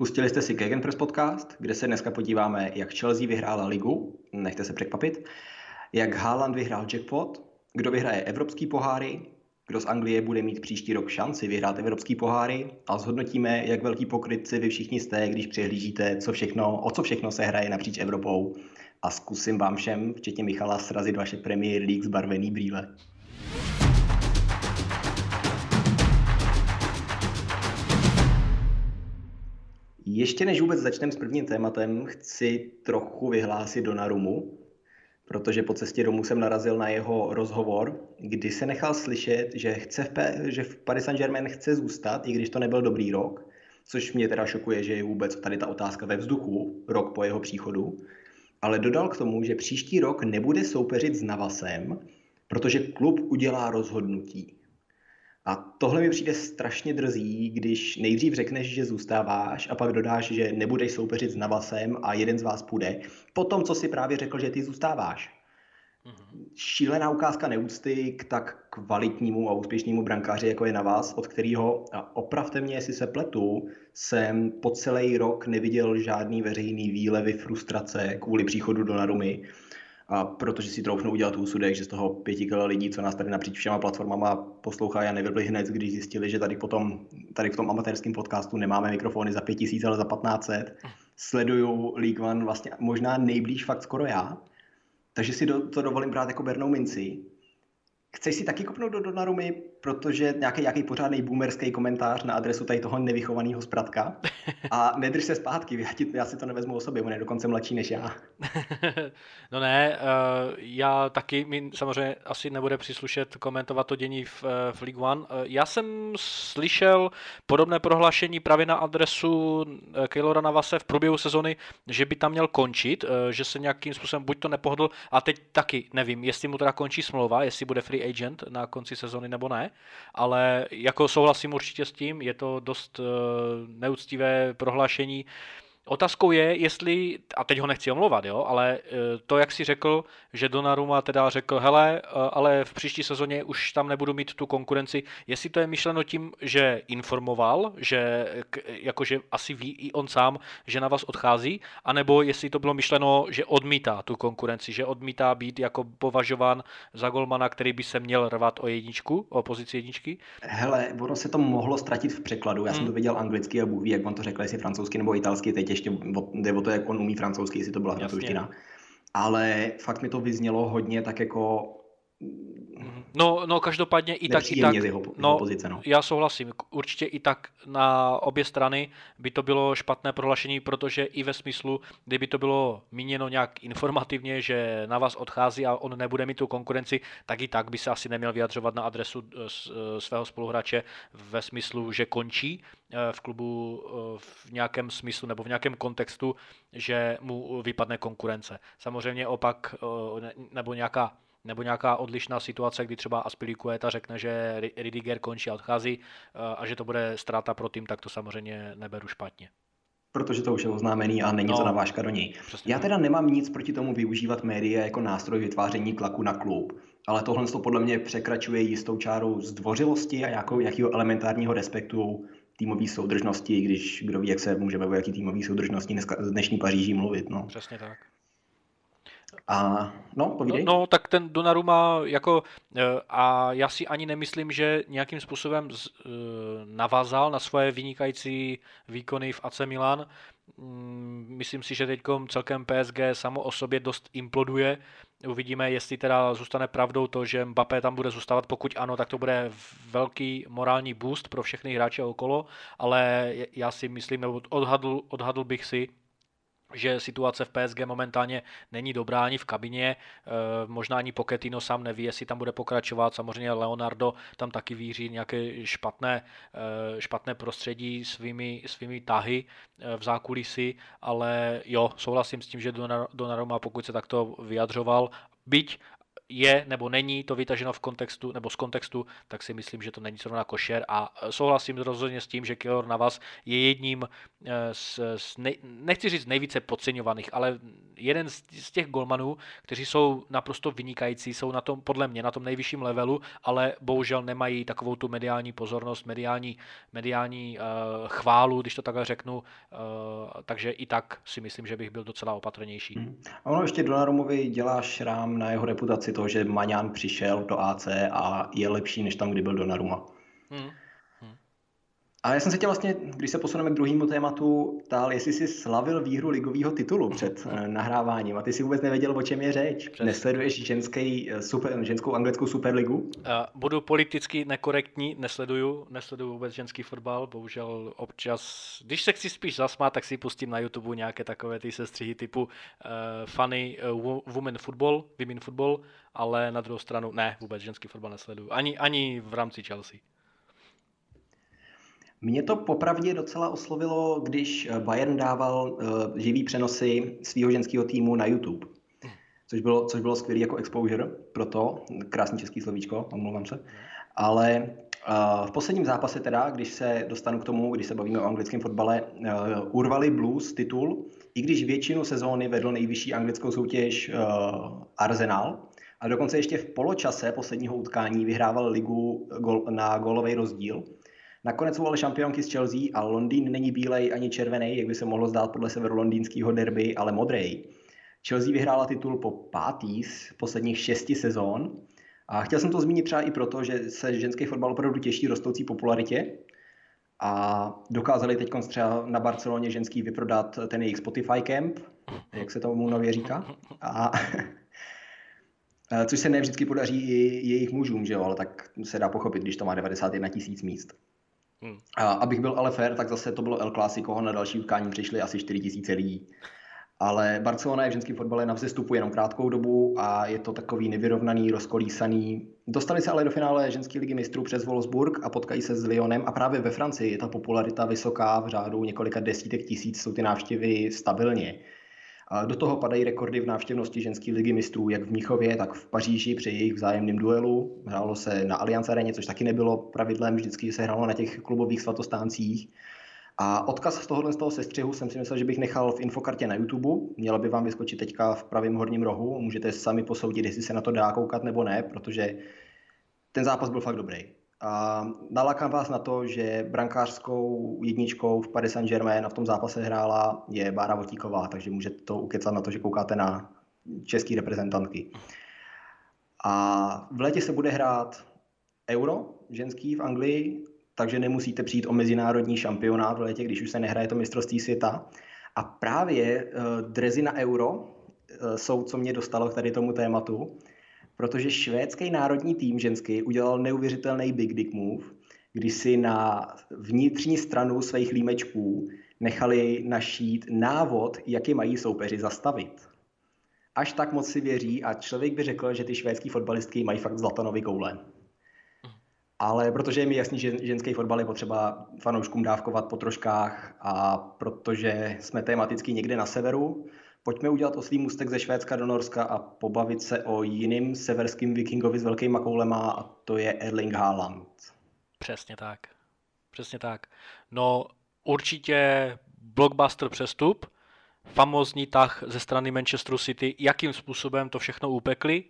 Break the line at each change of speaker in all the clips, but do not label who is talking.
Pustili jste si Gegenpress podcast, kde se dneska podíváme, jak Chelsea vyhrála ligu, nechte se překvapit, jak Haaland vyhrál jackpot, kdo vyhraje evropský poháry, kdo z Anglie bude mít příští rok šanci vyhrát evropský poháry. A zhodnotíme, jak velký pokrytci vy všichni jste, když přehlížíte, co všechno, o co všechno se hraje napříč Evropou. A zkusím vám všem, včetně Michala, srazit vaše Premier League zbarvený brýle. Ještě než vůbec začneme s prvním tématem, chci trochu vyhlásit Donarumu, protože po cestě domů jsem narazil na jeho rozhovor, kdy se nechal slyšet, že, chce v, P- že v Paris Saint-Germain chce zůstat, i když to nebyl dobrý rok, což mě teda šokuje, že je vůbec tady ta otázka ve vzduchu, rok po jeho příchodu. Ale dodal k tomu, že příští rok nebude soupeřit s Navasem, protože klub udělá rozhodnutí. A tohle mi přijde strašně drzí, když nejdřív řekneš, že zůstáváš a pak dodáš, že nebudeš soupeřit s Navasem a jeden z vás půjde. Potom, co si právě řekl, že ty zůstáváš. Mm-hmm. Šílená ukázka neúcty k tak kvalitnímu a úspěšnému brankáři, jako je na vás, od kterého, a opravte mě, jestli se pletu, jsem po celý rok neviděl žádný veřejný výlevy frustrace kvůli příchodu do Narumy a protože si troufnu udělat úsudek, že z toho pěti kilo lidí, co nás tady napříč všema platformama poslouchají a nevybrali hned, když zjistili, že tady, potom, tady v tom amatérském podcastu nemáme mikrofony za pět tisíc, ale za 1500, sleduju League One vlastně možná nejblíž fakt skoro já, takže si do, to dovolím brát jako bernou minci. Chceš si taky kopnout do Donarumy, protože nějaký, nějaký pořádný boomerský komentář na adresu tady toho nevychovaného zpratka a nedrž se zpátky, já, ti, já si to nevezmu o sobě, on je dokonce mladší než já.
no ne, uh, já taky, mi samozřejmě asi nebude příslušet komentovat to dění v, eh, v League One. Uh, já jsem slyšel podobné prohlášení právě na adresu Keylora Navase v průběhu sezony, že by tam měl končit, že se nějakým způsobem buď to nepohodl, a teď taky nevím, jestli mu teda končí smlouva, jestli bude free agent na konci sezony nebo ne, ale jako souhlasím určitě s tím, je to dost uh, neúctivé prohlášení. Otázkou je, jestli, a teď ho nechci omlouvat, jo, ale eh, to, jak si řekl, že Donnarumma teda řekl, hele, eh, ale v příští sezóně už tam nebudu mít tu konkurenci, jestli to je myšleno tím, že informoval, že jakože asi ví i on sám, že na vás odchází, anebo jestli to bylo myšleno, že odmítá tu konkurenci, že odmítá být jako považován za golmana, který by se měl rvat o jedničku, o pozici jedničky?
Hele, ono se to mohlo ztratit v překladu, já hmm. jsem to viděl anglicky a Bůh jak on to řekl, jestli francouzsky nebo italsky, teď ještě jde o to, jak on umí francouzsky, jestli to byla francouzština. Ale fakt mi to vyznělo hodně tak jako
No, no každopádně i tak, i tak,
jeho, no, pozice, no.
já souhlasím, určitě i tak na obě strany by to bylo špatné prohlášení, protože i ve smyslu, kdyby to bylo míněno nějak informativně, že na vás odchází a on nebude mít tu konkurenci, tak i tak by se asi neměl vyjadřovat na adresu eh, eh, svého spoluhráče ve smyslu, že končí eh, v klubu v nějakém smyslu nebo v nějakém kontextu, že mu vypadne konkurence. Samozřejmě opak nebo nějaká nebo nějaká odlišná situace, kdy třeba Aspilicueta řekne, že Ridiger končí a odchází eh, a že to bude ztráta pro tým, tak to samozřejmě neberu špatně.
Protože to už je oznámený a není no, to navážka do něj. Já teda nemám nic proti tomu využívat média jako nástroj vytváření tlaku na klub, ale tohle to podle mě překračuje jistou čáru zdvořilosti a nějakou, nějakého elementárního respektu týmové soudržnosti, když kdo ví, jak se můžeme o jaký týmový soudržnosti dneska, dnešní Paříží mluvit. No.
Přesně tak.
A no, povídej.
No, no tak ten Donnarumma jako e, a já si ani nemyslím, že nějakým způsobem z, e, navázal na svoje vynikající výkony v AC Milan. Mm, myslím si, že teď celkem PSG samo o sobě dost imploduje. Uvidíme, jestli teda zůstane pravdou to, že Mbappé tam bude zůstávat. Pokud ano, tak to bude velký morální boost pro všechny hráče okolo, ale já si myslím, nebo odhadl, odhadl bych si, že situace v PSG momentálně není dobrá ani v kabině, eh, možná ani Pochettino sám neví, jestli tam bude pokračovat, samozřejmě Leonardo tam taky víří nějaké špatné, eh, špatné prostředí svými, svými tahy eh, v zákulisí, ale jo, souhlasím s tím, že Donnarumma, pokud se takto vyjadřoval, byť je nebo není to vytaženo v kontextu nebo z kontextu, tak si myslím, že to není zrovna košer a souhlasím rozhodně s tím, že Keylor Navas je jedním eh, z, z nej, nechci říct nejvíce podceňovaných, ale jeden z, z těch golmanů, kteří jsou naprosto vynikající, jsou na tom, podle mě, na tom nejvyšším levelu, ale bohužel nemají takovou tu mediální pozornost, mediální, mediální uh, chválu, když to takhle řeknu, uh, takže i tak si myslím, že bych byl docela opatrnější. Hmm.
A ono ještě Donarumovi dělá šrám na jeho reputaci toho, že Maňán přišel do AC a je lepší, než tam, kdy byl Donnarumma. Hmm. A já jsem se tě vlastně, když se posuneme k druhému tématu, ptal, jestli jsi slavil výhru ligového titulu před uh, nahráváním a ty si vůbec nevěděl, o čem je řeč. Přes. Nesleduješ ženský, eh, super, ženskou anglickou superligu? Uh,
budu politicky nekorektní, nesleduju, nesleduju vůbec ženský fotbal, bohužel občas, když se chci spíš zasmát, tak si pustím na YouTube nějaké takové ty sestřihy typu uh, funny uh, women football, women football, ale na druhou stranu ne, vůbec ženský fotbal nesleduju, ani, ani v rámci Chelsea.
Mě to popravdě docela oslovilo, když eh, Bayern dával uh, živý přenosy svého ženského týmu na YouTube. Což bylo, což bylo skvělé jako exposure pro to. Krásný český slovíčko, omlouvám se. Ale uh, v posledním zápase teda, když se dostanu k tomu, když se bavíme o anglickém fotbale, uh, urvali Blues titul, i když většinu sezóny vedl nejvyšší anglickou soutěž uh, Arsenal, a dokonce ještě v poločase posledního utkání vyhrával ligu gol, na golový rozdíl. Nakonec jsou ale šampionky z Chelsea a Londýn není bílej ani červený, jak by se mohlo zdát podle severu londýnského derby, ale modrej. Chelsea vyhrála titul po pátý z posledních šesti sezón. A chtěl jsem to zmínit třeba i proto, že se ženský fotbal opravdu těší rostoucí popularitě a dokázali teď třeba na Barceloně ženský vyprodat ten jejich Spotify Camp, jak se tomu nově říká. A což se ne vždycky podaří i jejich mužům, že jo, ale tak se dá pochopit, když to má 91 tisíc míst. Hmm. A abych byl ale fair, tak zase to bylo El Clásico na další utkání přišli asi 4 tisíce lidí. Ale Barcelona je v ženském fotbale na vzestupu jenom krátkou dobu a je to takový nevyrovnaný, rozkolísaný. Dostali se ale do finále ženské ligy mistrů přes Wolfsburg a potkají se s Lyonem a právě ve Francii je ta popularita vysoká, v řádu několika desítek tisíc jsou ty návštěvy stabilně. Do toho padají rekordy v návštěvnosti ženské ligy mistrů, jak v Míchově, tak v Paříži při jejich vzájemném duelu. Hrálo se na Allianz Areně, což taky nebylo pravidlem, vždycky se hrálo na těch klubových svatostáncích. A odkaz z tohohle z toho sestřihu jsem si myslel, že bych nechal v infokartě na YouTube. Měla by vám vyskočit teďka v pravém horním rohu. Můžete sami posoudit, jestli se na to dá koukat nebo ne, protože ten zápas byl fakt dobrý. A nalákám vás na to, že brankářskou jedničkou v Paris Saint-Germain a v tom zápase hrála je Bára Votíková, takže můžete to ukecat na to, že koukáte na český reprezentantky. A v létě se bude hrát Euro ženský v Anglii, takže nemusíte přijít o mezinárodní šampionát v létě, když už se nehraje to mistrovství světa. A právě uh, drezy na Euro uh, jsou, co mě dostalo k tady tomu tématu protože švédský národní tým ženský udělal neuvěřitelný big dick move, kdy si na vnitřní stranu svých límečků nechali našít návod, jak je mají soupeři zastavit. Až tak moc si věří a člověk by řekl, že ty švédský fotbalistky mají fakt zlatanový koule. Ale protože je mi jasný, že ženský fotbal je potřeba fanouškům dávkovat po troškách a protože jsme tematicky někde na severu, Pojďme udělat oslý mustek ze Švédska do Norska a pobavit se o jiným severským vikingovi s velkýma koulema a to je Erling Haaland.
Přesně tak. Přesně tak. No určitě blockbuster přestup, famózní tah ze strany Manchesteru City, jakým způsobem to všechno upekli,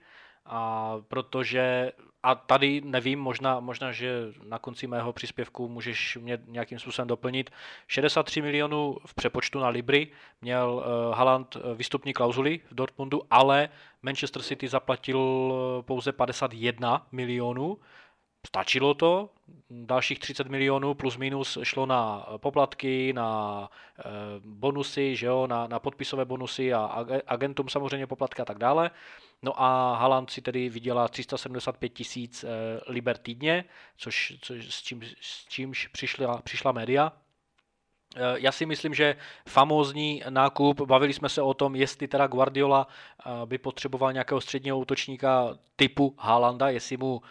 a protože a tady nevím, možná, možná, že na konci mého příspěvku můžeš mě nějakým způsobem doplnit. 63 milionů v přepočtu na Libry měl uh, Haaland eh, výstupní klauzuly v Dortmundu, ale Manchester City zaplatil eh, pouze 51 milionů. Stačilo to, dalších 30 milionů plus minus šlo na poplatky, na bonusy, že jo, na, na podpisové bonusy a agentům samozřejmě poplatky a tak dále. No a Haaland si tedy vydělá 375 tisíc eh, liber týdně, což, což s, čím, s čímž přišla, přišla média. Eh, já si myslím, že famózní nákup, bavili jsme se o tom, jestli teda Guardiola eh, by potřeboval nějakého středního útočníka typu Haalanda, jestli mu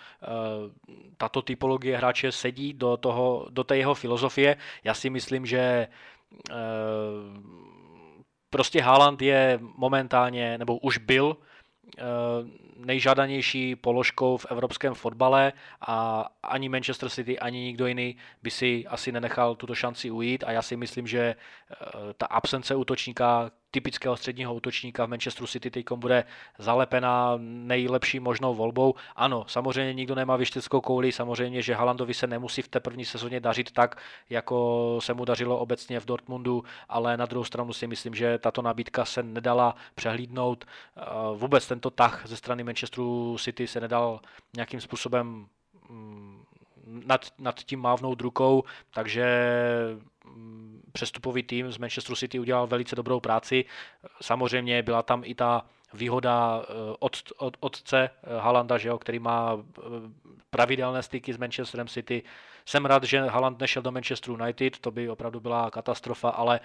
tato typologie hráče sedí do, toho, do té jeho filozofie. Já si myslím, že prostě Haaland je momentálně, nebo už byl nejžádanější položkou v evropském fotbale a ani Manchester City, ani nikdo jiný by si asi nenechal tuto šanci ujít a já si myslím, že ta absence útočníka, typického středního útočníka v Manchesteru City teď bude zalepena nejlepší možnou volbou. Ano, samozřejmě nikdo nemá vyštěckou kouli, samozřejmě, že Halandovi se nemusí v té první sezóně dařit tak, jako se mu dařilo obecně v Dortmundu, ale na druhou stranu si myslím, že tato nabídka se nedala přehlídnout. Vůbec tento tah ze strany Manchesteru City se nedal nějakým způsobem mm, nad, nad tím mávnout rukou, takže mm, přestupový tým z Manchester City udělal velice dobrou práci. Samozřejmě byla tam i ta výhoda eh, od, od otce eh, Halanda, že jo, který má eh, pravidelné styky s Manchesterem City. Jsem rád, že Haland nešel do Manchester United, to by opravdu byla katastrofa, ale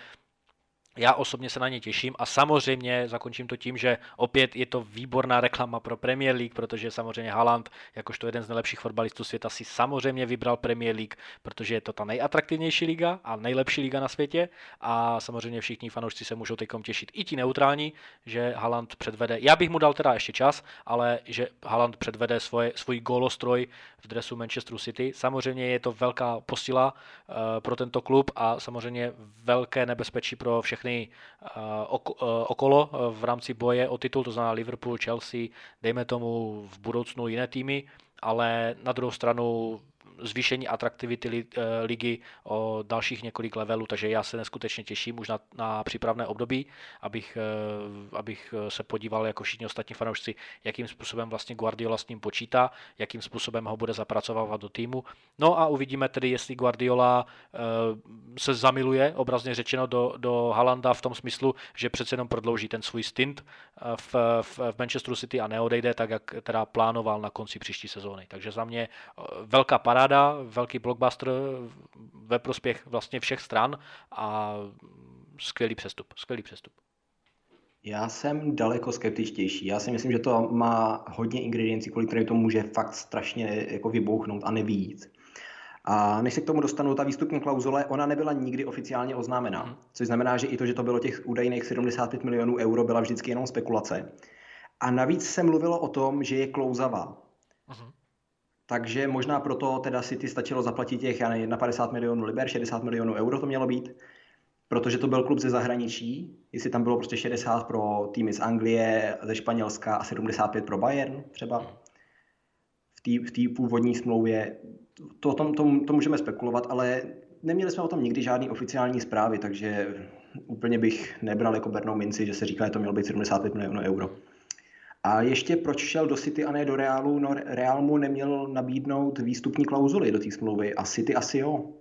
já osobně se na ně těším a samozřejmě zakončím to tím, že opět je to výborná reklama pro Premier League, protože samozřejmě Haaland, jakožto jeden z nejlepších fotbalistů světa, si samozřejmě vybral Premier League, protože je to ta nejatraktivnější liga a nejlepší liga na světě a samozřejmě všichni fanoušci se můžou teď těšit. I ti neutrální, že Haaland předvede, já bych mu dal teda ještě čas, ale že Haaland předvede svoje, svůj golostroj v dresu Manchesteru City. Samozřejmě je to velká posila uh, pro tento klub a samozřejmě velké nebezpečí pro všechny všechny eh, eh, okolo eh, v rámci boje o titul, to znamená Liverpool, Chelsea, dejme tomu v budoucnu jiné týmy, ale na druhou stranu zvýšení atraktivity eh, ligy o dalších několik levelů, takže já se neskutečně těším už na, na přípravné období, abych, eh, abych se podíval jako všichni ostatní fanoušci, jakým způsobem vlastně Guardiola s ním počítá, jakým způsobem ho bude zapracovávat do týmu. No a uvidíme tedy, jestli Guardiola eh, se zamiluje, obrazně řečeno, do, do Halanda v tom smyslu, že přece jenom prodlouží ten svůj stint v, v, v Manchesteru City a neodejde tak, jak teda plánoval na konci příští sezóny. Takže za mě velká paráda paráda, velký blockbuster ve prospěch vlastně všech stran a skvělý přestup, skvělý přestup.
Já jsem daleko skeptičtější. Já si myslím, že to má hodně ingrediencí, kvůli kterým to může fakt strašně jako vybouchnout a nevýjít. A než se k tomu dostanu, ta výstupní klauzule, ona nebyla nikdy oficiálně oznámena. Mhm. Což znamená, že i to, že to bylo těch údajných 75 milionů euro, byla vždycky jenom spekulace. A navíc se mluvilo o tom, že je klouzavá. Uh-huh. Takže možná proto teda si ty stačilo zaplatit těch, já nevím, 50 milionů liber, 60 milionů euro to mělo být, protože to byl klub ze zahraničí, jestli tam bylo prostě 60 pro týmy z Anglie, ze Španělska a 75 pro Bayern třeba v té původní smlouvě. To, to, to, to můžeme spekulovat, ale neměli jsme o tom nikdy žádný oficiální zprávy, takže úplně bych nebral jako bernou minci, že se říká, že to mělo být 75 milionů euro. A ještě proč šel do City a ne do Realu? No Real mu neměl nabídnout výstupní klauzuly do té smlouvy a City asi jo.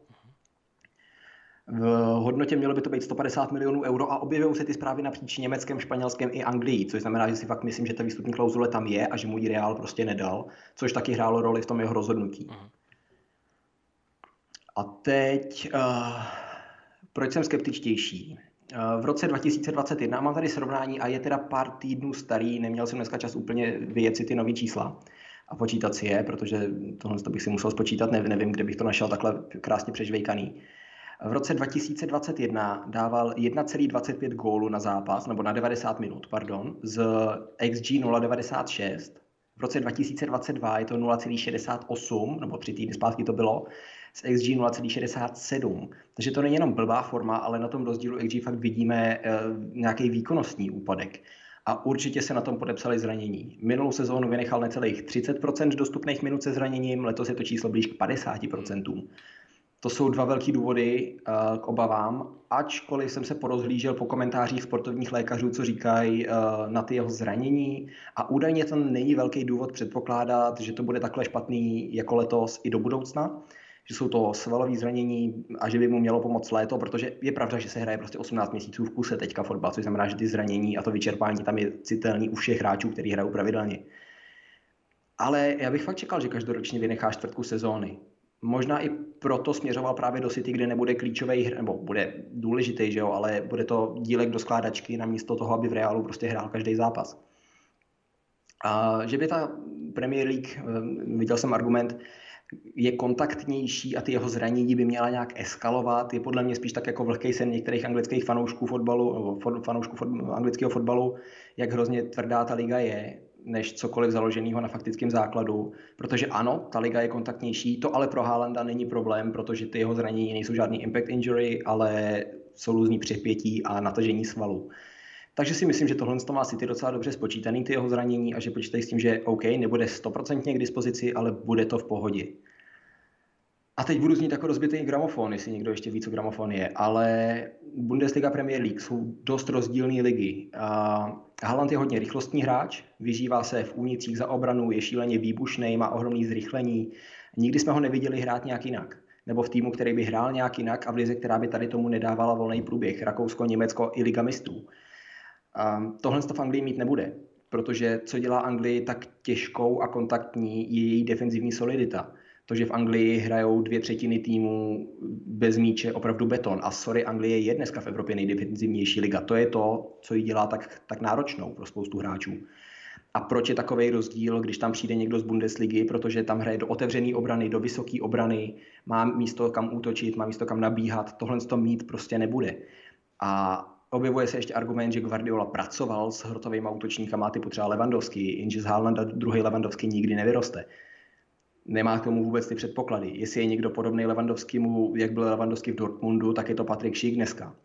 V hodnotě mělo by to být 150 milionů euro a objevují se ty zprávy napříč Německem, Španělskem i Anglií, což znamená, že si fakt myslím, že ta výstupní klauzule tam je a že mu ji Real prostě nedal, což taky hrálo roli v tom jeho rozhodnutí. Uh-huh. A teď, uh, proč jsem skeptičtější? Eh, v roce 2021, mám tady srovnání a je teda pár týdnů starý, neměl jsem dneska čas úplně vyjet si ty nové čísla a počítat si je, protože tohle to bych si musel spočítat, nevím, kde bych to našel takhle krásně přežvejkaný. V roce 2021 dával 1,25 gólu na zápas, nebo na 90 minut, pardon, z XG 0,96. V roce 2022 je to 0,68, nebo tři týdny zpátky to bylo, s XG 0,67. Takže to není jenom blbá forma, ale na tom rozdílu XG fakt vidíme uh, nějaký výkonnostní úpadek. A určitě se na tom podepsali zranění. Minulou sezónu vynechal necelých 30% dostupných minut se zraněním, letos je to číslo blíž k 50%. To jsou dva velký důvody uh, k obavám, ačkoliv jsem se porozhlížel po komentářích sportovních lékařů, co říkají uh, na ty jeho zranění a údajně to není velký důvod předpokládat, že to bude takhle špatný jako letos i do budoucna že jsou to svalové zranění a že by mu mělo pomoct léto, protože je pravda, že se hraje prostě 18 měsíců v kuse teďka fotbal, což znamená, že ty zranění a to vyčerpání tam je citelný u všech hráčů, kteří hrajou pravidelně. Ale já bych fakt čekal, že každoročně vynechá čtvrtku sezóny. Možná i proto směřoval právě do City, kde nebude klíčový, nebo bude důležitý, že jo, ale bude to dílek do skládačky namísto toho, aby v Reálu prostě hrál každý zápas. A že by ta Premier League, eh, viděl jsem argument, je kontaktnější a ty jeho zranění by měla nějak eskalovat. Je podle mě spíš tak jako vlhký sen některých anglických fanoušků fotbalu, fanoušků fotbalu, anglického fotbalu, jak hrozně tvrdá ta liga je. než cokoliv založeného na faktickém základu, protože ano, ta liga je kontaktnější, to ale pro Haalanda není problém, protože ty jeho zranění nejsou žádný impact injury, ale jsou různý přepětí a natažení svalů. Takže si myslím, že tohle má City docela dobře spočítaný, ty jeho zranění, a že počítají s tím, že OK, nebude 100% k dispozici, ale bude to v pohodě. A teď budu znít jako rozbitý gramofon, jestli někdo ještě ví, co gramofon je, ale Bundesliga Premier League jsou dost rozdílné ligy. Haaland je hodně rychlostní hráč, vyžívá se v únicích za obranu, je šíleně výbušný, má ohromný zrychlení. Nikdy jsme ho neviděli hrát nějak jinak. Nebo v týmu, který by hrál nějak jinak a v lize, která by tady tomu nedávala volný průběh. Rakousko, Německo i Liga mistrů. Tohle to v Anglii mít nebude, protože co dělá Anglii tak těžkou a kontaktní je její defenzivní solidita to, že v Anglii hrajou dvě třetiny týmů bez míče opravdu beton. A sorry, Anglie je dneska v Evropě nejdefenzivnější liga. To je to, co ji dělá tak, tak náročnou pro spoustu hráčů. A proč je takový rozdíl, když tam přijde někdo z Bundesligy, protože tam hraje do otevřené obrany, do vysoké obrany, má místo kam útočit, má místo kam nabíhat, tohle to mít prostě nebude. A objevuje se ještě argument, že Guardiola pracoval s hrotovými útočníkama typu třeba Lewandowski, jenže z Haalanda druhý Lewandowski nikdy nevyroste nemá k tomu vůbec ty předpoklady. Jestli je někdo podobný Levandovskému, jak byl Levandovský v Dortmundu, tak je to Patrik Šík dneska.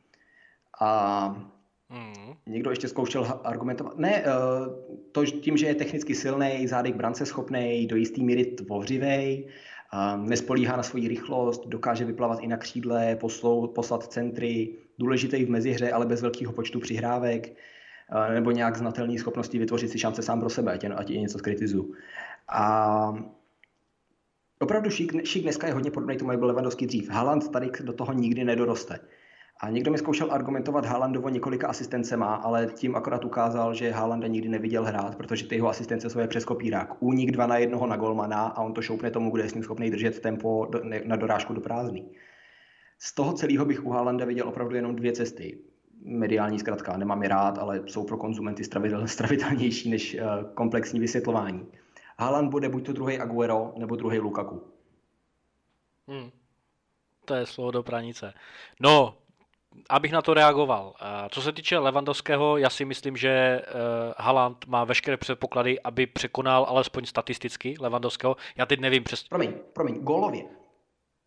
A mm. někdo ještě zkoušel argumentovat. Ne, eh, to tím, že je technicky silný, zádek brance schopný, do jistý míry tvořivý, nespolíhá na svoji rychlost, dokáže vyplavat i na křídle, poslou, poslat centry, důležitý v mezihře, ale bez velkého počtu přihrávek, eh, nebo nějak znatelný schopnosti vytvořit si šance sám pro sebe, ať, ať je něco skritizu. A Opravdu šík, šík dneska je hodně podobný tomu, jak byl Lewandowski dřív. Haaland tady do toho nikdy nedoroste. A někdo mi zkoušel argumentovat Haalandovo několika asistence má, ale tím akorát ukázal, že Haalanda nikdy neviděl hrát, protože ty jeho asistence jsou je přes kopírák. Únik dva na jednoho na golmana a on to šoupne tomu, kde je s ním schopný držet tempo do, ne, na dorážku do prázdný. Z toho celého bych u Haalanda viděl opravdu jenom dvě cesty. Mediální zkrátka, nemám je rád, ale jsou pro konzumenty stravitelnější než uh, komplexní vysvětlování. Haaland bude buď to druhý Aguero, nebo druhý Lukaku.
Hmm. To je slovo do pranice. No, abych na to reagoval. Eh, co se týče Levandovského, já si myslím, že eh, Haaland má veškeré předpoklady, aby překonal alespoň statisticky Levandovského. Já teď nevím přes...
Promiň, promiň, golově.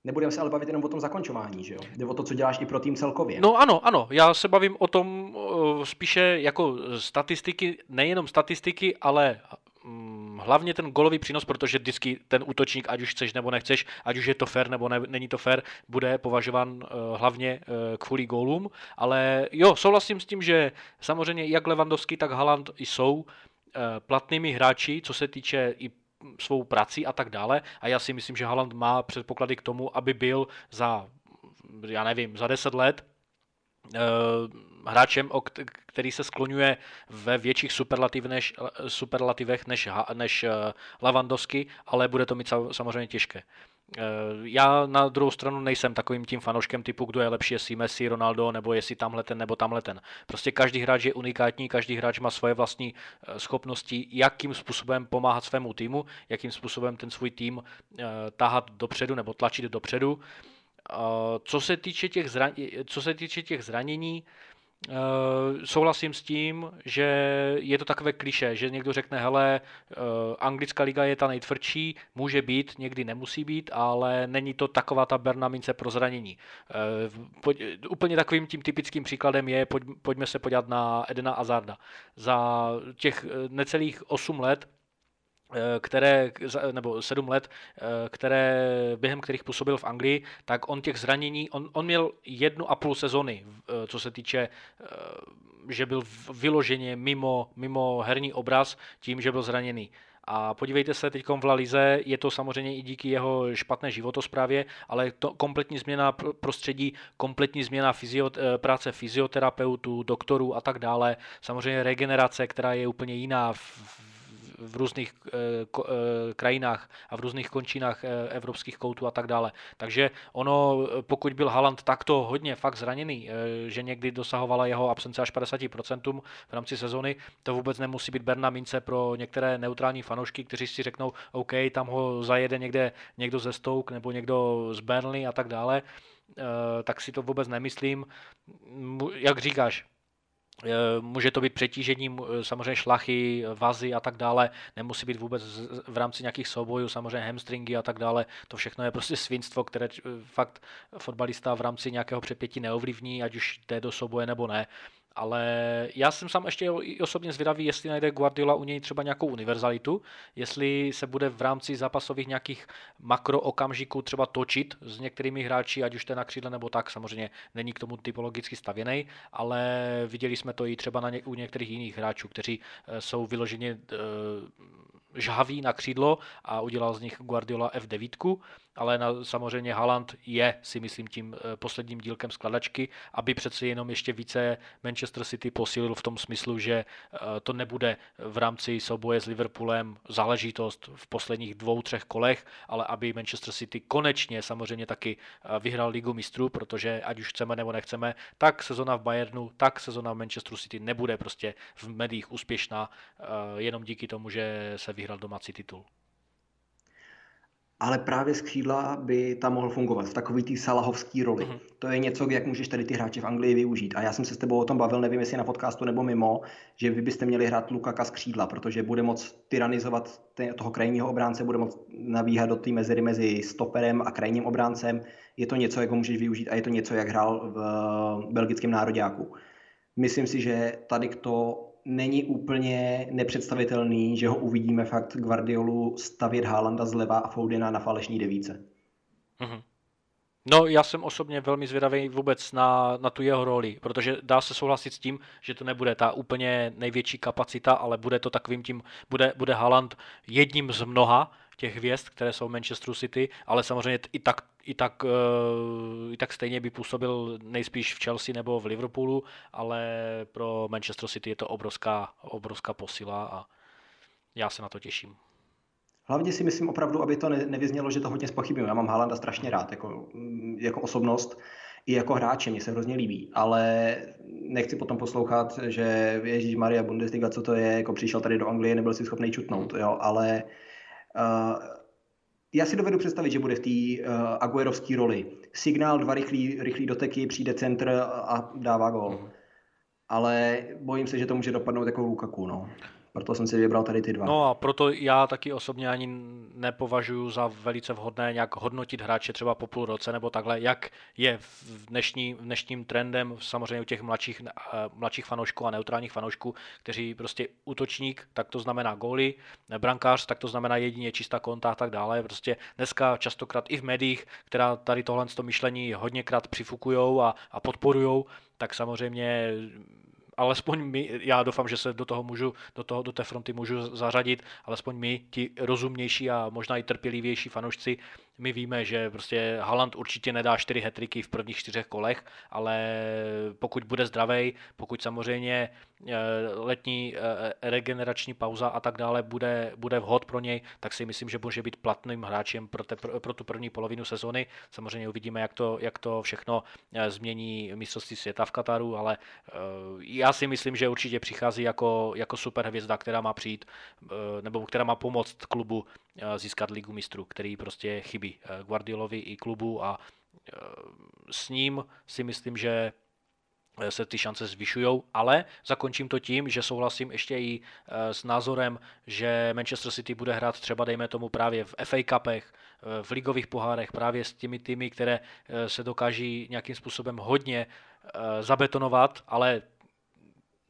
Nebudeme se ale bavit jenom o tom zakončování, že jo? Nebo to, co děláš i pro tým celkově.
No ano, ano, já se bavím o tom eh, spíše jako statistiky, nejenom statistiky, ale Mm, hlavně ten golový přínos, protože vždycky ten útočník, ať už chceš nebo nechceš, ať už je to fair nebo ne, není to fair, bude považován uh, hlavně uh, kvůli gólům. Ale jo, souhlasím s tím, že samozřejmě jak Levandovský, tak Haaland jsou uh, platnými hráči, co se týče i svou prací a tak dále. A já si myslím, že Haaland má předpoklady k tomu, aby byl za, já nevím, za 10 let hráčem, který se skloňuje ve větších superlativ než, superlativech než, než eh, Lewandowski, ale bude to mít samozřejmě těžké. Eh, já na druhou stranu nejsem takovým tím fanouškem typu, kdo je lepší, jestli Messi, Ronaldo, nebo jestli tamhle ten, nebo tamhle ten. Prostě každý hráč je unikátní, každý hráč má svoje vlastní eh, schopnosti, jakým způsobem pomáhat svému týmu, jakým způsobem ten svůj tým tahat dopředu nebo tlačit dopředu. Co se týče těch, zranění, co se týče těch zranění, Uh, souhlasím s tím, že je to takové kliše, že někdo řekne, hele, uh, anglická liga je ta nejtvrdší, může být, někdy nemusí být, ale není to taková ta berna mince pro zranění. Pojď, úplně takovým tím typickým příkladem je, pojď, pojďme se podívat na Edena Azarda. Za těch necelých 8 let Eh, které, nebo sedm let, eh, které, během kterých působil v Anglii, tak on těch zranění, on, on měl jednu a půl sezony, eh, co se týče, že byl vyloženě mimo, mimo herní obraz tím, že byl zraněný. A podívejte se teď v La Lize, je to samozřejmě i díky jeho špatné životosprávě, ale to kompletní změna prostředí, kompletní změna fyzio, práce fyzioterapeutů, doktorů a tak dále. Samozřejmě regenerace, která je úplně jiná v, v různých eh, eh, krajinách a v různých končinách eh, evropských koutů a tak dále. Takže ono, pokud byl Haaland takto hodně fakt zraněný, že někdy dosahovala jeho absence až 50% v rámci sezony, to vůbec nemusí být berna mince pro některé neutrální fanoušky, kteří si řeknou, OK, tam ho zajede někde někdo ze Stoke nebo někdo z Burnley a tak dále, tak si to vůbec nemyslím. Jak říkáš, Může to být přetížením samozřejmě šlachy, vazy a tak dále. Nemusí být vůbec v rámci nějakých soubojů, samozřejmě hamstringy a tak dále. To všechno je prostě svinstvo, které fakt fotbalista v rámci nějakého přepětí neovlivní, ať už jde do souboje nebo ne. Ale já jsem sám ještě osobně zvědavý, jestli najde Guardiola u něj třeba nějakou univerzalitu, jestli se bude v rámci zápasových nějakých makro okamžiků třeba točit s některými hráči, ať už to na křídle nebo tak, samozřejmě není k tomu typologicky stavěný, ale viděli jsme to i třeba na ně, u některých jiných hráčů, kteří eh, jsou vyloženě uh, žhaví na křídlo a udělal z nich Guardiola F9 ale na, samozřejmě Haaland je, si myslím, tím eh, posledním dílkem skladačky, aby přeci jenom ještě více Manchester City posílil v tom smyslu, že eh, to nebude v rámci souboje s Liverpoolem záležitost v posledních dvou, třech kolech, ale aby Manchester City konečně samozřejmě taky eh, vyhrál ligu mistrů, protože ať už chceme nebo nechceme, tak sezona v Bayernu, tak sezona v Manchesteru City nebude prostě v médiích úspěšná jenom díky tomu, že se vyhrál domácí titul
ale právě z křídla by tam mohl fungovat v takový té salahovský roli. Uh-huh. To je něco, jak můžeš tady ty hráče v Anglii využít. A já jsem se s tebou o tom bavil, nevím jestli na podcastu nebo mimo, že vy byste měli hrát Lukaka z křídla, protože bude moc tyranizovat toho krajního obránce, bude moc navíhat do té mezery mezi stoperem a krajním obráncem. Je to něco, jak ho můžeš využít a je to něco, jak hrál v belgickém nároďáku. Myslím si, že tady to není úplně nepředstavitelný, že ho uvidíme fakt Guardiolu stavět Haalanda zleva a Foudena na falešní devíce.
Mm-hmm. No, já jsem osobně velmi zvědavý vůbec na, na tu jeho roli, protože dá se souhlasit s tím, že to nebude ta úplně největší kapacita, ale bude to takovým tím, bude, bude Haaland jedním z mnoha těch hvězd, které jsou v Manchesteru City, ale samozřejmě i tak, i tak, uh, i tak stejně by působil nejspíš v Chelsea nebo v Liverpoolu, ale pro Manchester City je to obrovská, obrovská posila a já se na to těším.
Hlavně si myslím opravdu, aby to nevyznělo, že to hodně spochybím. Já mám Haalanda strašně rád jako, jako osobnost i jako hráče, mě se hrozně líbí, ale nechci potom poslouchat, že Ježíš Maria Bundesliga, co to je, jako přišel tady do Anglie, nebyl si schopný čutnout, jo, ale uh, já si dovedu představit, že bude v té uh, Aguerovské roli. Signál, dva rychlý, rychlý doteky, přijde centr a dává gol. Mm. Ale bojím se, že to může dopadnout jako Lukaku. No. Proto jsem si vybral tady ty dva.
No a proto já taky osobně ani nepovažuji za velice vhodné nějak hodnotit hráče třeba po půl roce nebo takhle, jak je v, dnešní, dnešním trendem samozřejmě u těch mladších, uh, mladších fanoušků a neutrálních fanoušků, kteří prostě útočník, tak to znamená góly, brankář, tak to znamená jedině čistá konta a tak dále. Prostě dneska častokrát i v médiích, která tady tohle to myšlení hodněkrát přifukujou a, a podporujou, tak samozřejmě alespoň my, já doufám, že se do toho můžu, do, toho, do té fronty můžu zařadit, alespoň my, ti rozumnější a možná i trpělivější fanoušci, my víme, že prostě Haaland určitě nedá čtyři hetriky v prvních čtyřech kolech, ale pokud bude zdravý, pokud samozřejmě eh, letní eh, regenerační pauza a tak dále bude, bude vhod pro něj, tak si myslím, že může být platným hráčem pro, te, pro tu první polovinu sezony. Samozřejmě uvidíme, jak to, jak to všechno eh, změní mistrovství světa v Kataru, ale já si myslím, že určitě přichází jako, jako superhvězda, která má přijít, nebo která má pomoct klubu získat ligu mistrů, který prostě chybí eh, Guardiolovi i klubu a eh, s ním si myslím, že eh, se ty šance zvyšují, ale zakončím to tím, že souhlasím ještě i s názorem, že Manchester City bude hrát třeba, dejme tomu, právě v FA Cupech, v ligových pohárech, právě s těmi týmy, které se dokáží nějakým způsobem hodně zabetonovat, ale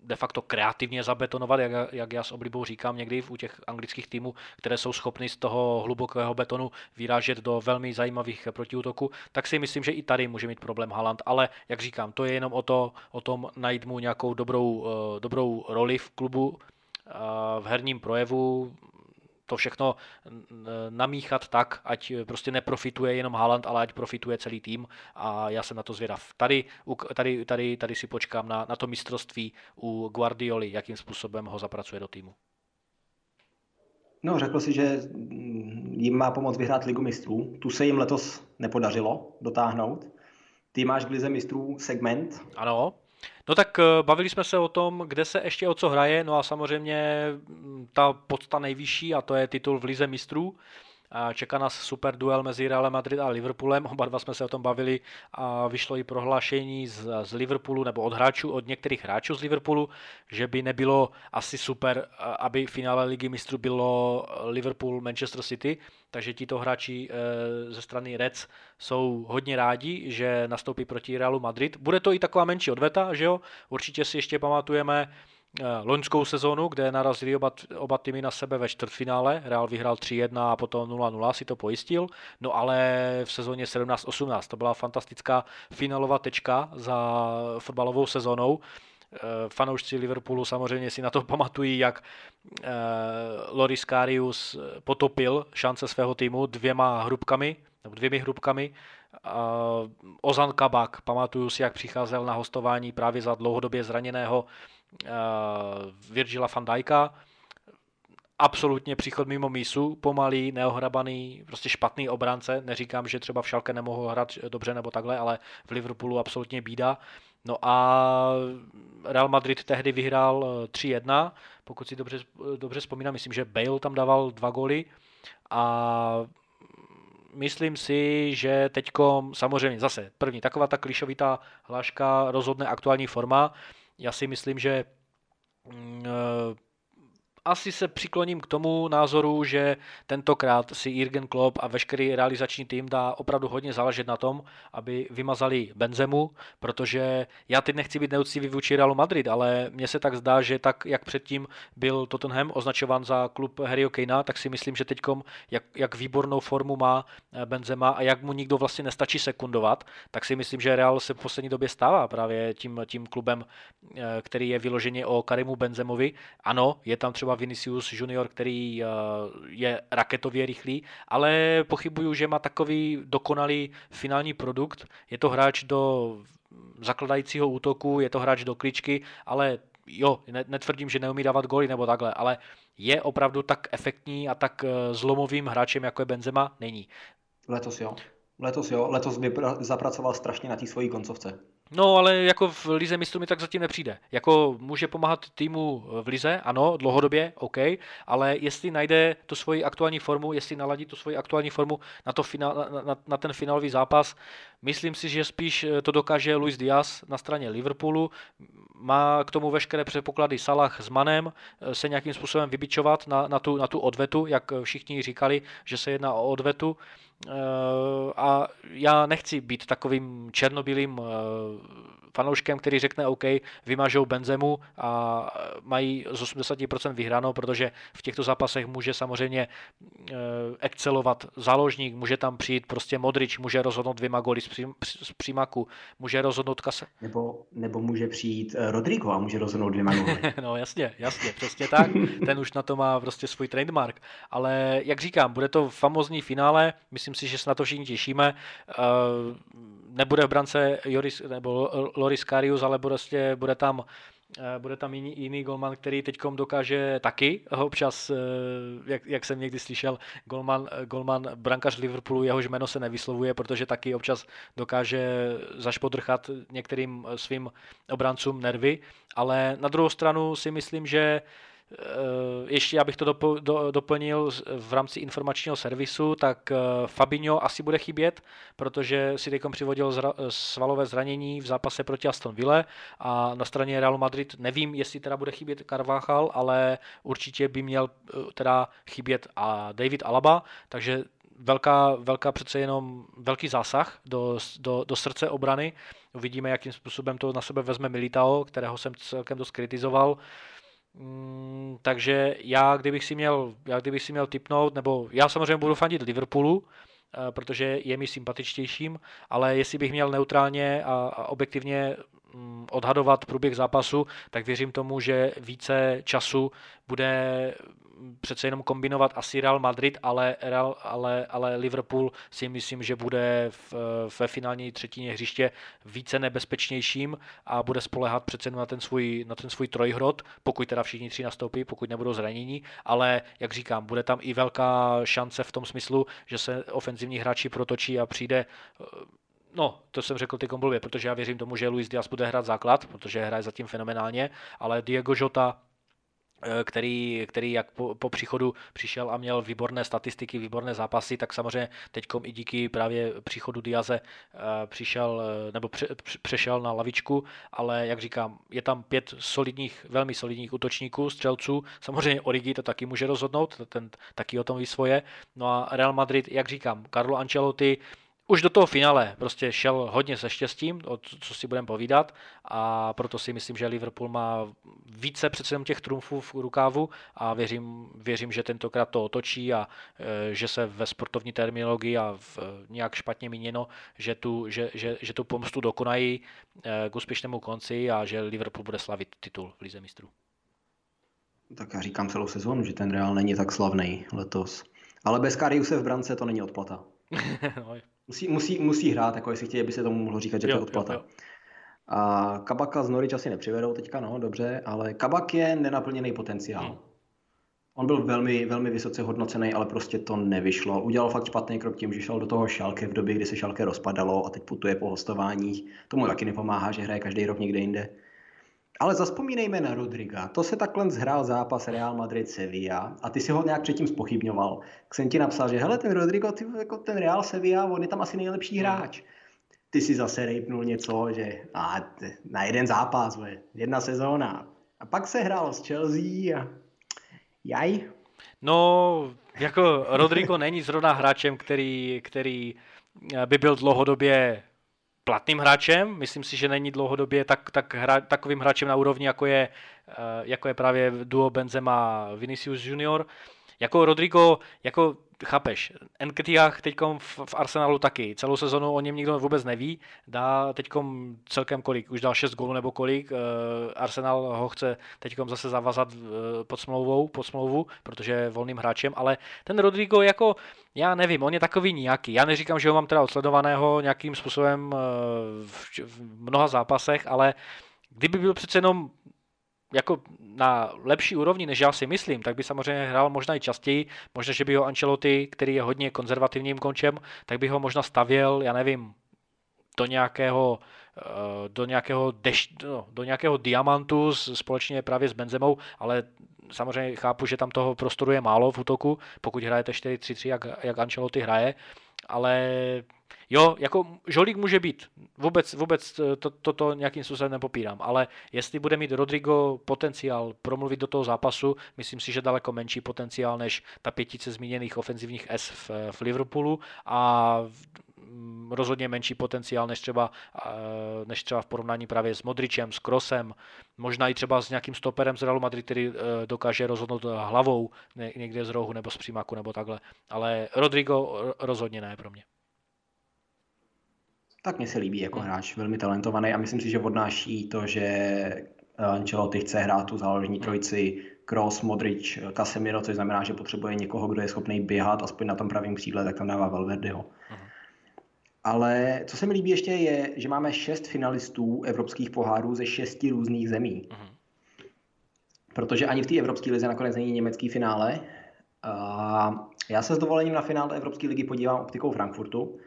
de facto kreativně zabetonovat, jak, jak já s oblibou říkám někdy u těch anglických týmů, které jsou schopny z toho hlubokého betonu vyrážet do velmi zajímavých protiútoků, tak si myslím, že i tady může mít problém Haaland, ale jak říkám, to je jenom o, to, o tom najít mu nějakou dobrou, eh, dobrou roli v klubu, eh, v herním projevu, to všechno namíchat tak, ať prostě neprofituje jenom Haaland, ale ať profituje celý tým a já jsem na to zvědav. Tady, tady, tady, tady si počkám na, na to mistrovství u Guardioli, jakým způsobem ho zapracuje do týmu.
No, řekl si, že jim má pomoct vyhrát ligu mistrů. Tu se jim letos nepodařilo dotáhnout. Ty máš k lize mistrů segment.
Ano. No tak eh, bavili jsme se o tom, kde se ještě o co hraje, no a samozřejmě mm, ta podsta nejvyšší a to je titul v Lize mistrů. Čeká nás super duel mezi Realem Madrid a Liverpoolem. Oba dva jsme se o tom bavili a vyšlo i prohlášení z, z Liverpoolu nebo od hráčů, od některých hráčů z Liverpoolu, že by nebylo asi super, aby finále ligy mistrů bylo Liverpool-Manchester City, takže tito hráči eh, ze strany Reds jsou hodně rádi, že nastoupí proti Realu Madrid. Bude to i taková menší odveta, že jo? Určitě si ještě pamatujeme loňskou sezónu, kde narazili oba, oba týmy na sebe ve čtvrtfinále. Real vyhrál 3-1 a potom 0-0 si to pojistil. No ale v sezóně 17-18 to byla fantastická finálová tečka za fotbalovou sezónou. Eh, fanoušci Liverpoolu samozřejmě si na to pamatují, jak eh, Loris Karius potopil šance svého týmu dvěma hrubkami, nebo dvěmi hrubkami. Ozan Kabak, pamatuju si, jak přicházel na hostování právě za dlouhodobě zraněného eh, Virgila van Dijka. Absolutně příchod mimo mísu, pomalý, neohrabaný, prostě špatný obrance. Neříkám, že třeba v Šalke nemohl hrát dobře nebo takhle, ale v Liverpoolu absolutně bída. No a Real Madrid tehdy vyhrál 3-1, eh, pokud si dobře, dobře vzpomínám, myslím, že Bale tam dával dva góly a myslím si, že teďkom, samozřejmě zase první, taková ta klišovitá hláška rozhodne aktuální forma. Já si myslím, že mm, eh, asi se přikloním k tomu názoru, že tentokrát si Jürgen Klopp a veškerý realizační tým dá opravdu hodně záležet na tom, aby vymazali Benzemu, protože já teď nechci být neúctivý vůči Realu Madrid, ale mně se tak zdá, že tak, jak předtím byl Tottenham označován za klub Harryho Kanea, tak si myslím, že teďkom, jak, jak výbornou formu má eh, Benzema a jak mu nikdo vlastně nestačí sekundovat, tak si myslím, že Real se v poslední době stává právě tím, tím klubem, eh, který je vyloženě o Karimu Benzemovi. Ano, je tam třeba třeba Vinicius Junior, který eh, je raketově rychlý, ale pochybuju, že má takový dokonalý finální produkt. Je to hráč do zakladajícího útoku, je to hráč do kličky, ale jo, netvrdím, že neumí dávat góly nebo takhle, ale je opravdu tak efektní a tak eh, zlomovým hráčem, jako je Benzema, není.
Letos jo. Letos jo, letos by zapracoval strašně na té svojí koncovce.
No, ale jako v Lize mistrů mi tak zatím nepřijde. Jako může pomáhat týmu v Lize, ano, dlouhodobě, OK, ale jestli najde tu svoji aktuální formu, jestli naladí tu svoji aktuální formu na, to finál, na, na, na ten finálový zápas, myslím si, že spíš to dokáže Luis Diaz na straně Liverpoolu. Má k tomu veškeré předpoklady Salah s Manem se nějakým způsobem vybičovat na, na, tu, na tu odvetu, jak všichni říkali, že se jedná o odvetu. Eh, a já nechci být takovým černobílým eh, fanouškem, který řekne OK, vymažou Benzemu a mají z 80% vyhráno, protože v těchto zápasech může samozřejmě eh, excelovat záložník, může tam přijít prostě Modrič, může rozhodnout dvěma goly z, z přímaku, může rozhodnout kase.
Nebo, nebo může přijít Rodrigo a může rozhodnout dvěma goly.
no jasně, jasně, přesně tak. Ten už na to má prostě svůj trademark. Ale jak říkám, bude to famozní finále, myslím si, že se na to všichni těšíme. Nebude v brance Joris, nebo Loris Karius, ale prostě bude tam eh, bude tam jiný, jiný golman, který teď dokáže taky občas, eh, jak, jak jsem někdy slyšel, golman, golman brankař Liverpoolu, jehož jméno se nevyslovuje, protože taky občas dokáže zašpodrchat některým svým obrancům nervy, ale na druhou stranu si myslím, že Eh, ještě abych to doplnil v rámci informačního servisu, tak eh, Fabinho asi bude chybět, protože si teď přivodil svalové zranění v zápase proti Aston Ville a na straně Real Madrid nevím, jestli teda bude chybět Carvajal, ale určitě by měl eh, teda chybět a David Alaba, takže velká, velká přece jenom velký zásah do, do, do srdce obrany. Uvidíme, jakým způsobem to na sebe vezme Militao, kterého jsem celkem dost kritizoval. Mm, takže já, kdybych si měl, já kdybych si měl typnout, nebo já samozřejmě budu fandit Liverpoolu, eh, protože je mi sympatičtějším, ale jestli bych měl neutrálně a, objektivně mm, odhadovat průběh zápasu, tak věřím tomu, že více času bude přece jenom kombinovat asi Real Madrid, ale, Real, ale, ale Liverpool si myslím, že bude v, ve finální třetině hřiště více nebezpečnějším a bude spolehat přece na ten svůj, na ten svůj trojhrot, pokud teda všichni tři nastoupí, pokud nebudou zranění, ale jak říkám, bude tam i velká šance v tom smyslu, že se ofenzivní hráči protočí a přijde No, to jsem řekl ty blbě, protože já věřím tomu, že Luis Diaz bude hrát základ, protože hraje zatím fenomenálně, ale Diego Jota Eh, který, který jak po, po příchodu přišel a měl výborné statistiky, výborné zápasy, tak samozřejmě teď i díky právě příchodu Diaze eh, přišel eh, nebo pře, přešel na lavičku, ale jak říkám, je tam pět solidních, velmi solidních útočníků, střelců, samozřejmě Origi to taky může rozhodnout, ten taky o tom ví svoje, no a Real Madrid, jak říkám, Carlo Ancelotti už do toho finále prostě šel hodně se štěstím, o co si budeme povídat a proto si myslím, že Liverpool má více přece jenom těch trumfů v rukávu a věřím, věřím, že tentokrát to otočí a e, že se ve sportovní terminologii a v, e, nějak špatně míněno, že tu, že, že, že tu pomstu dokonají e, k úspěšnému konci a že Liverpool bude slavit titul v Lize mistrů.
Tak já říkám celou sezónu, že ten Real není tak slavný letos. Ale bez Kariuse v brance to není odplata. no, Musí, musí, musí hrát, jako jestli chtějí, aby se tomu mohlo říkat, že jo, to je odplata. Jo, jo. A Kabaka z Norwich asi nepřivedou teďka, no dobře, ale Kabak je nenaplněný potenciál. Hmm. On byl velmi, velmi vysoce hodnocený, ale prostě to nevyšlo. Udělal fakt špatný krok tím, že šel do toho šalke v době, kdy se šalke rozpadalo a teď putuje po hostováních. Tomu taky nepomáhá, že hraje každý rok někde jinde. Ale zaspomínejme na Rodriga. To se takhle zhrál zápas Real Madrid Sevilla a ty si ho nějak předtím spochybňoval. Tak jsem ti napsal, že hele, ten Rodrigo, ty, jako ten Real Sevilla, on je tam asi nejlepší hmm. hráč. Ty si zase rejpnul něco, že a, na jeden zápas, jedna sezóna. A pak se hrál s Chelsea a jaj.
No, jako Rodrigo není zrovna hráčem, který, který by byl dlouhodobě platným hráčem. Myslím si, že není dlouhodobě tak, tak hra, takovým hráčem na úrovni, jako je, eh, jako je právě duo Benzema Vinicius Junior. Jako Rodrigo, jako chápeš, Nketiah teď v, v Arsenalu taky. Celou sezonu o něm nikdo vůbec neví. Dá teď celkem kolik, už dal 6 gólů nebo kolik. Uh, Arsenal ho chce teď zase zavazat uh, pod smlouvou, pod smlouvu, protože je volným hráčem, ale ten Rodrigo jako, já nevím, on je takový nějaký. Já neříkám, že ho mám teda odsledovaného nějakým způsobem uh, v, v mnoha zápasech, ale kdyby byl přece jenom jako na lepší úrovni, než já si myslím, tak by samozřejmě hrál možná i častěji. Možná, že by ho Ancelotti, který je hodně konzervativním končem, tak by ho možná stavěl, já nevím, do nějakého eh, do nějakého, deš, no, do nějakého diamantu společně právě s Benzemou, ale samozřejmě chápu, že tam toho prostoru je málo v útoku, pokud hrajete 4-3-3, jak, jak Ancelotti hraje, ale Jo, jako žolík může být. Vůbec, vůbec to, to, to nějakým způsobem nepopírám, ale jestli bude mít Rodrigo potenciál promluvit do toho zápasu, myslím si, že daleko menší potenciál než ta pětice zmíněných ofenzivních S v, v Liverpoolu a rozhodně menší potenciál než třeba, než třeba v porovnání právě s Modričem, s Krosem, možná i třeba s nějakým stoperem z Realu Madrid, který e, dokáže rozhodnout hlavou někde z rohu nebo z přímaku nebo takhle. Ale Rodrigo rozhodně ne pro mě.
Tak mně se líbí jako hráč, velmi talentovaný a myslím si, že odnáší to, že Ancelotti chce hrát tu záložní hmm. trojici Kroos, Modric, Casemiro, což znamená, že potřebuje někoho, kdo je schopný běhat aspoň na tom pravém křídle, tak tam dává Valverdeho. Ale co se mi líbí ještě je, že máme šest finalistů evropských pohárů ze šesti různých zemí. Uh-huh. Protože ani v té evropské lize nakonec není německý finále. A já se s dovolením na finále Evropské ligy podívám optikou Frankfurtu,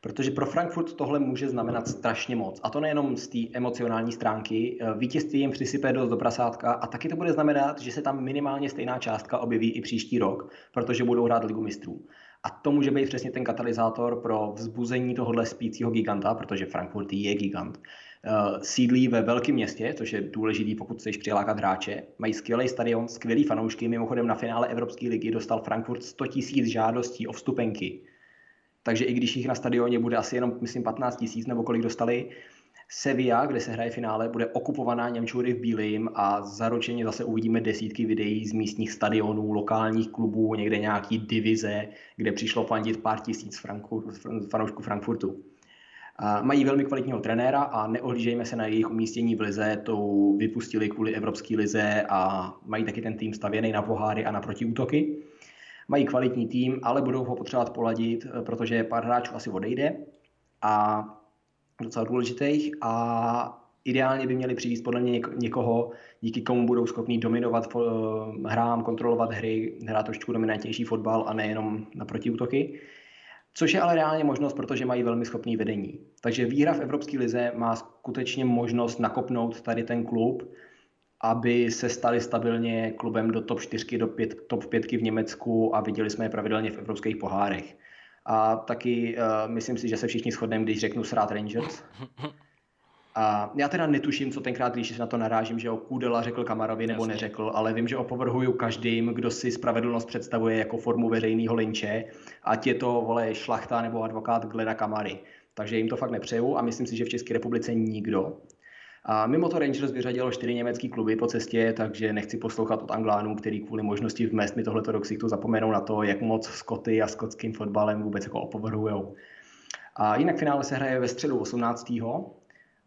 Protože pro Frankfurt tohle může znamenat strašně moc. A to nejenom z té emocionální stránky. Vítězství jim přisype dost do prasátka a taky to bude znamenat, že se tam minimálně stejná částka objeví i příští rok, protože budou hrát ligu mistrů. A to může být přesně ten katalyzátor pro vzbuzení tohohle spícího giganta, protože Frankfurt je gigant. Eh, sídlí ve velkém městě, což je důležitý, pokud chceš přilákat hráče. Mají skvělý stadion, skvělý fanoušky. Mimochodem na finále Evropské ligy dostal Frankfurt 100 000 žádostí o vstupenky takže i když jich na stadioně bude asi jenom, myslím, 15 tisíc nebo kolik dostali, Sevilla, kde se hraje finále, bude okupovaná Němčury v bílým a zaručeně zase uvidíme desítky videí z místních stadionů, lokálních klubů, někde nějaký divize, kde přišlo fandit pár tisíc fanoušků Frankfurtu. Mají velmi kvalitního trenéra a neohlížejme se na jejich umístění v lize, to vypustili kvůli Evropské lize a mají taky ten tým stavěný na poháry a na protiútoky. Mají kvalitní tým, ale budou ho potřebovat poladit, protože pár hráčů asi odejde a docela důležitých a ideálně by měli přivést podle mě někoho, díky komu budou schopni dominovat eh, hrám, kontrolovat hry, hrát trošku dominantnější fotbal a nejenom na protiútoky. Což je ale reálně možnost, protože mají velmi schopný vedení. Takže výhra v Evropské lize má skutečně možnost nakopnout tady ten klub aby se stali stabilně klubem do top 4, do pět, top 5 v Německu a viděli jsme je pravidelně v evropských pohárech. A taky uh, myslím si, že se všichni shodneme, když řeknu srát Rangers. A já teda netuším, co tenkrát, když se na to narážím, že o Kudela řekl Kamarovi nebo Jasně. neřekl, ale vím, že opovrhuju každým, kdo si spravedlnost představuje jako formu veřejného linče, ať je to vole šlachta nebo advokát Glena Kamary. Takže jim to fakt nepřeju a myslím si, že v České republice nikdo. A mimo to Rangers vyřadilo čtyři německý kluby po cestě, takže nechci poslouchat od Anglánů, který kvůli možnosti vmést mi tohleto do ksichtu zapomenou na to, jak moc Skoty a skotským fotbalem vůbec jako opovrhujou. A jinak finále se hraje ve středu 18.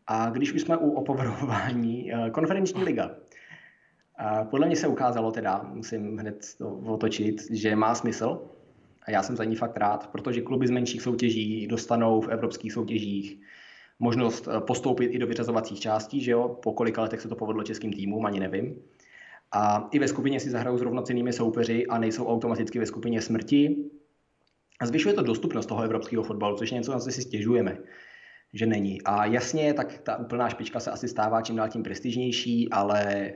A když už jsme u opovrhování, eh, konferenční liga. A podle mě se ukázalo teda, musím hned to otočit, že má smysl. A já jsem za ní fakt rád, protože kluby z menších soutěží dostanou v evropských soutěžích možnost eh, postoupit i do vyřazovacích částí, že jo? Po kolika letech se to povedlo českým týmům, ani nevím. A i ve skupině si zahrajou s rovnocennými soupeři a nejsou automaticky ve skupině smrti. A zvyšuje to dostupnost toho evropského fotbalu, což je něco, na co si stěžujeme, že není. A jasně, tak ta úplná špička se asi stává čím dál tím prestižnější, ale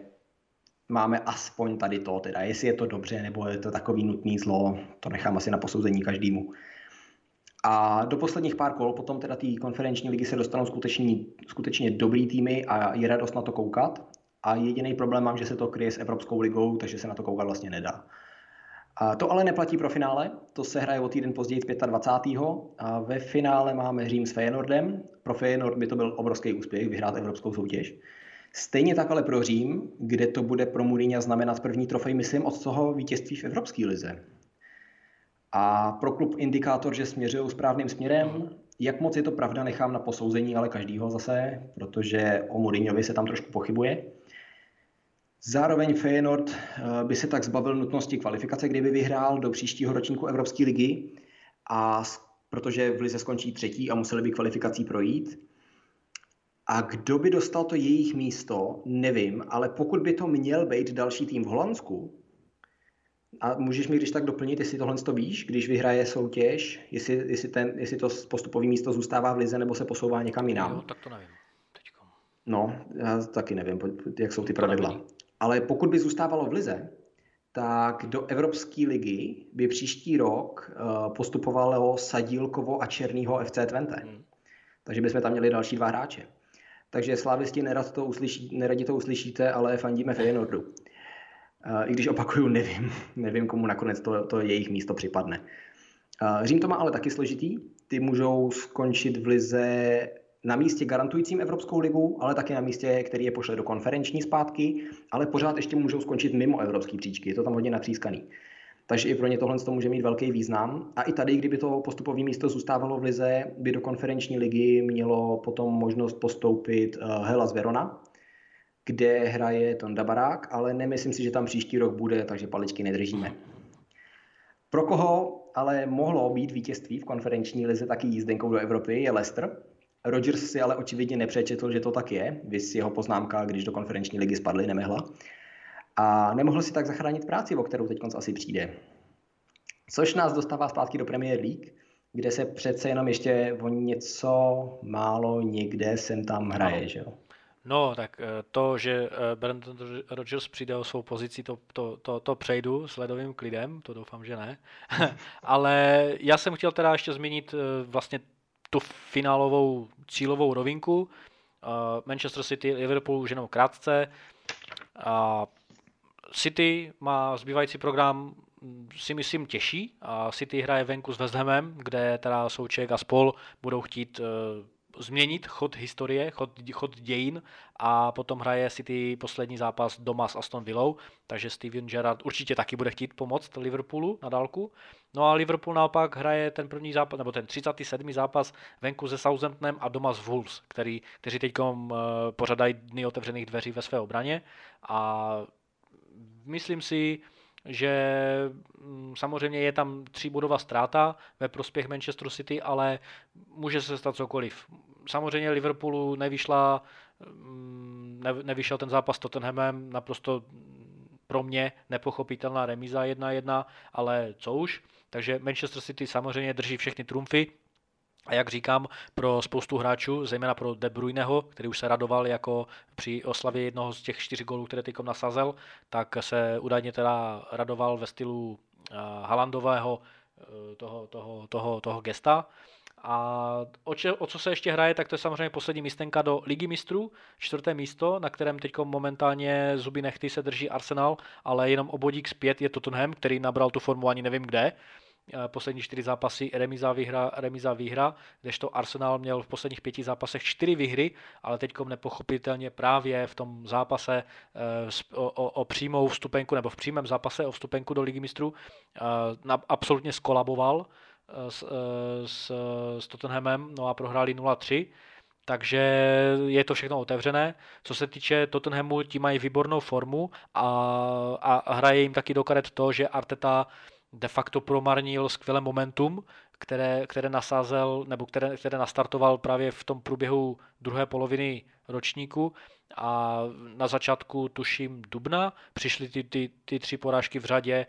máme aspoň tady to, teda jestli je to dobře, nebo je to takový nutný zlo, to nechám asi na posouzení každému. A do posledních pár kol potom teda té konferenční ligy se dostanou skutečně, skutečně dobrý týmy a je radost na to koukat. A jediný problém mám, že se to kryje s Evropskou ligou, takže se na to koukat vlastně nedá. A to ale neplatí pro finále, to se hraje o týden později 25. A ve finále máme Řím s Feyenoordem. Pro Feyenoord by to byl obrovský úspěch vyhrát evropskou soutěž. Stejně tak ale pro Řím, kde to bude pro Mourinho znamenat první trofej, myslím, od toho vítězství v Evropské lize. A pro klub indikátor, že směřují správným směrem, jak moc je to pravda, nechám na posouzení, ale každýho zase, protože o Mourinhovi se tam trošku pochybuje. Zároveň Feyenoord eh, by se tak zbavil nutnosti kvalifikace, kdyby vyhrál do příštího ročníku Evropské ligy, a protože v lize skončí třetí a museli by kvalifikací projít. A kdo by dostal to jejich místo, nevím, ale pokud by to měl být další tým v Holandsku, a můžeš mi když tak doplnit, jestli tohle to víš, když vyhraje soutěž, jestli, jestli, ten, jestli to postupové místo zůstává v lize nebo se posouvá někam jinam?
Jo, tak to nevím. Teďko.
No, já taky nevím, jak jsou ty pravidla. Ale pokud by zůstávalo v lize, tak do Evropské ligy by příští rok uh, postupovalo Sadílkovo a Černýho FC Twente. Hmm. Takže bychom tam měli další dva hráče. Takže slávisti nerad to uslyší, neradi to uslyšíte, ale fandíme Feyenoordu. I když opakuju, nevím, nevím, komu nakonec to, to jejich místo připadne. Řím to má ale taky složitý. Ty můžou skončit v lize na místě garantujícím Evropskou ligu, ale také na místě, který je pošle do konferenční zpátky, ale pořád ještě můžou skončit mimo evropský příčky. Je to tam hodně natřískaný. Takže i pro ně tohle to může mít velký význam. A i tady, kdyby to postupové místo zůstávalo v lize, by do konferenční ligy mělo potom možnost postoupit uh, Hellas Verona, kde hraje Tonda Barák, ale nemyslím si, že tam příští rok bude, takže paličky nedržíme. Pro koho ale mohlo být vítězství v konferenční lize taky jízdenkou do Evropy je Leicester. Rodgers si ale očividně nepřečetl, že to tak je, vys jeho poznámka, když do konferenční ligy spadly, nemehla. A nemohl si tak zachránit práci, o kterou teď asi přijde. Což nás dostává zpátky do Premier League, kde se přece jenom ještě o něco málo někde sem tam hraje, že jo?
No, tak eh, to, že eh, Brandon Rodgers přijde o svou pozici, to, to, to, to přejdu s ledovým klidem, to doufám, že ne. Ale já jsem chtěl teda ještě zmínit eh, vlastně tu finálovou cílovou rovinku. Manchester City, Liverpool už jenom krátce. City má zbývající program mm, si myslím těžší. A City hraje venku s West Hamem, kde teda Souček a spol budou chtít změnit chod historie, chod, chod dějin a potom hraje City poslední zápas doma s Aston Villou, takže Steven Gerrard určitě taky bude chtít pomoct Liverpoolu na dálku. No a Liverpool naopak hraje ten první zápas, nebo ten 37. zápas venku se Southamptonem a doma s Wolves, který, kteří teď uh, pořadají dny otevřených dveří ve své obraně a myslím si, že mm, samozřejmě je tam tříbodová ztráta ve prospěch Manchester City, ale může se stát cokoliv. Samozřejmě Liverpoolu nevyšla, mm, ne, nevyšel ten zápas s Tottenhamem, naprosto pro mě nepochopitelná remíza 1-1, ale co už. Takže Manchester City samozřejmě drží všechny trumfy, A jak říkám, pro spoustu hráčů, zejména pro De Bruyneho, který už se radoval jako při oslavě jednoho z těch čtyř gólů, které teď nasazel, tak se údajně teda radoval ve stylu Halandového toho, toho, toho, toho gesta. A o, če, o co se ještě hraje, tak to je samozřejmě poslední místenka do Ligy mistrů, čtvrté místo, na kterém teď momentálně zuby nechty se drží Arsenal, ale jenom obodík zpět je Tottenham, který nabral tu formu ani nevím kde. Poslední čtyři zápasy remíza výhra, remíza výhra, kdežto Arsenal měl v posledních pěti zápasech čtyři výhry, ale teď nepochopitelně právě v tom zápase eh, o, o, o přímou vstupenku, nebo v přímém zápase o vstupenku do Ligy mistrů eh, absolutně skolaboval s, eh, s, s Tottenhamem, no a prohráli 0-3, takže je to všechno otevřené. Co se týče Tottenhamu, ti mají výbornou formu a, a hraje jim taky do karet to, že Arteta de facto promarnil skvělé momentum, které, které nasázel, nebo které, které nastartoval právě v tom průběhu druhé poloviny ročníku a na začátku, tuším, dubna, přišly ty, ty, ty tři porážky v řadě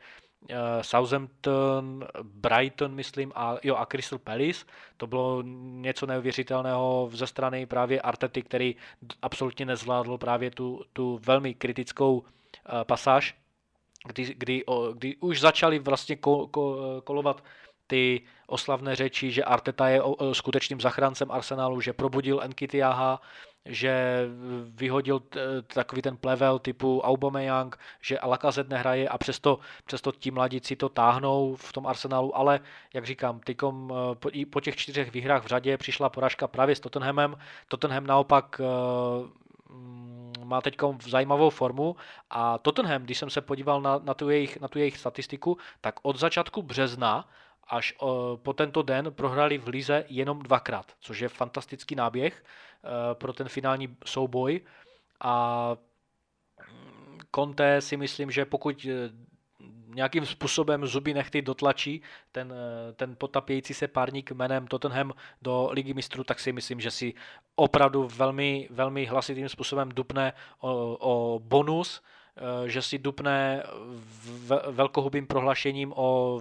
Eh, Southampton, Brighton, myslím, a, jo, a Crystal Palace. To bylo něco neuvěřitelného ze strany právě Artety, který absolutně nezvládl právě tu, tu velmi kritickou uh, pasáž, kdy, kdy, o, kdy už začali vlastně ko, ko, kolovat ty oslavné řeči, že Arteta je skutečným zachráncem Arsenalu, že probudil Nkitiaha, že vyhodil takový ten plevel typu Aubameyang, že Alakazet nehraje a přesto, přesto ti mladíci to táhnou v tom Arsenalu, ale jak říkám, tykom po, po těch čtyřech výhrách v řadě přišla poražka právě s Tottenhamem. Tottenham naopak mm, má teď zajímavou formu a Tottenham, když jsem se podíval na, na, tu, jejich, na tu jejich statistiku, tak od začátku března až po tento den prohrali v Lize jenom dvakrát, což je fantastický náběh eh, pro ten finální souboj. A mm, Conte si myslím, že pokud eh, nějakým způsobem zuby nechty dotlačí ten, eh, ten potapějící se párník jménem Tottenham do ligy mistrů, tak si myslím, že si opravdu velmi, velmi hlasitým způsobem dupne o, o bonus, že si dupne velkohubým prohlášením o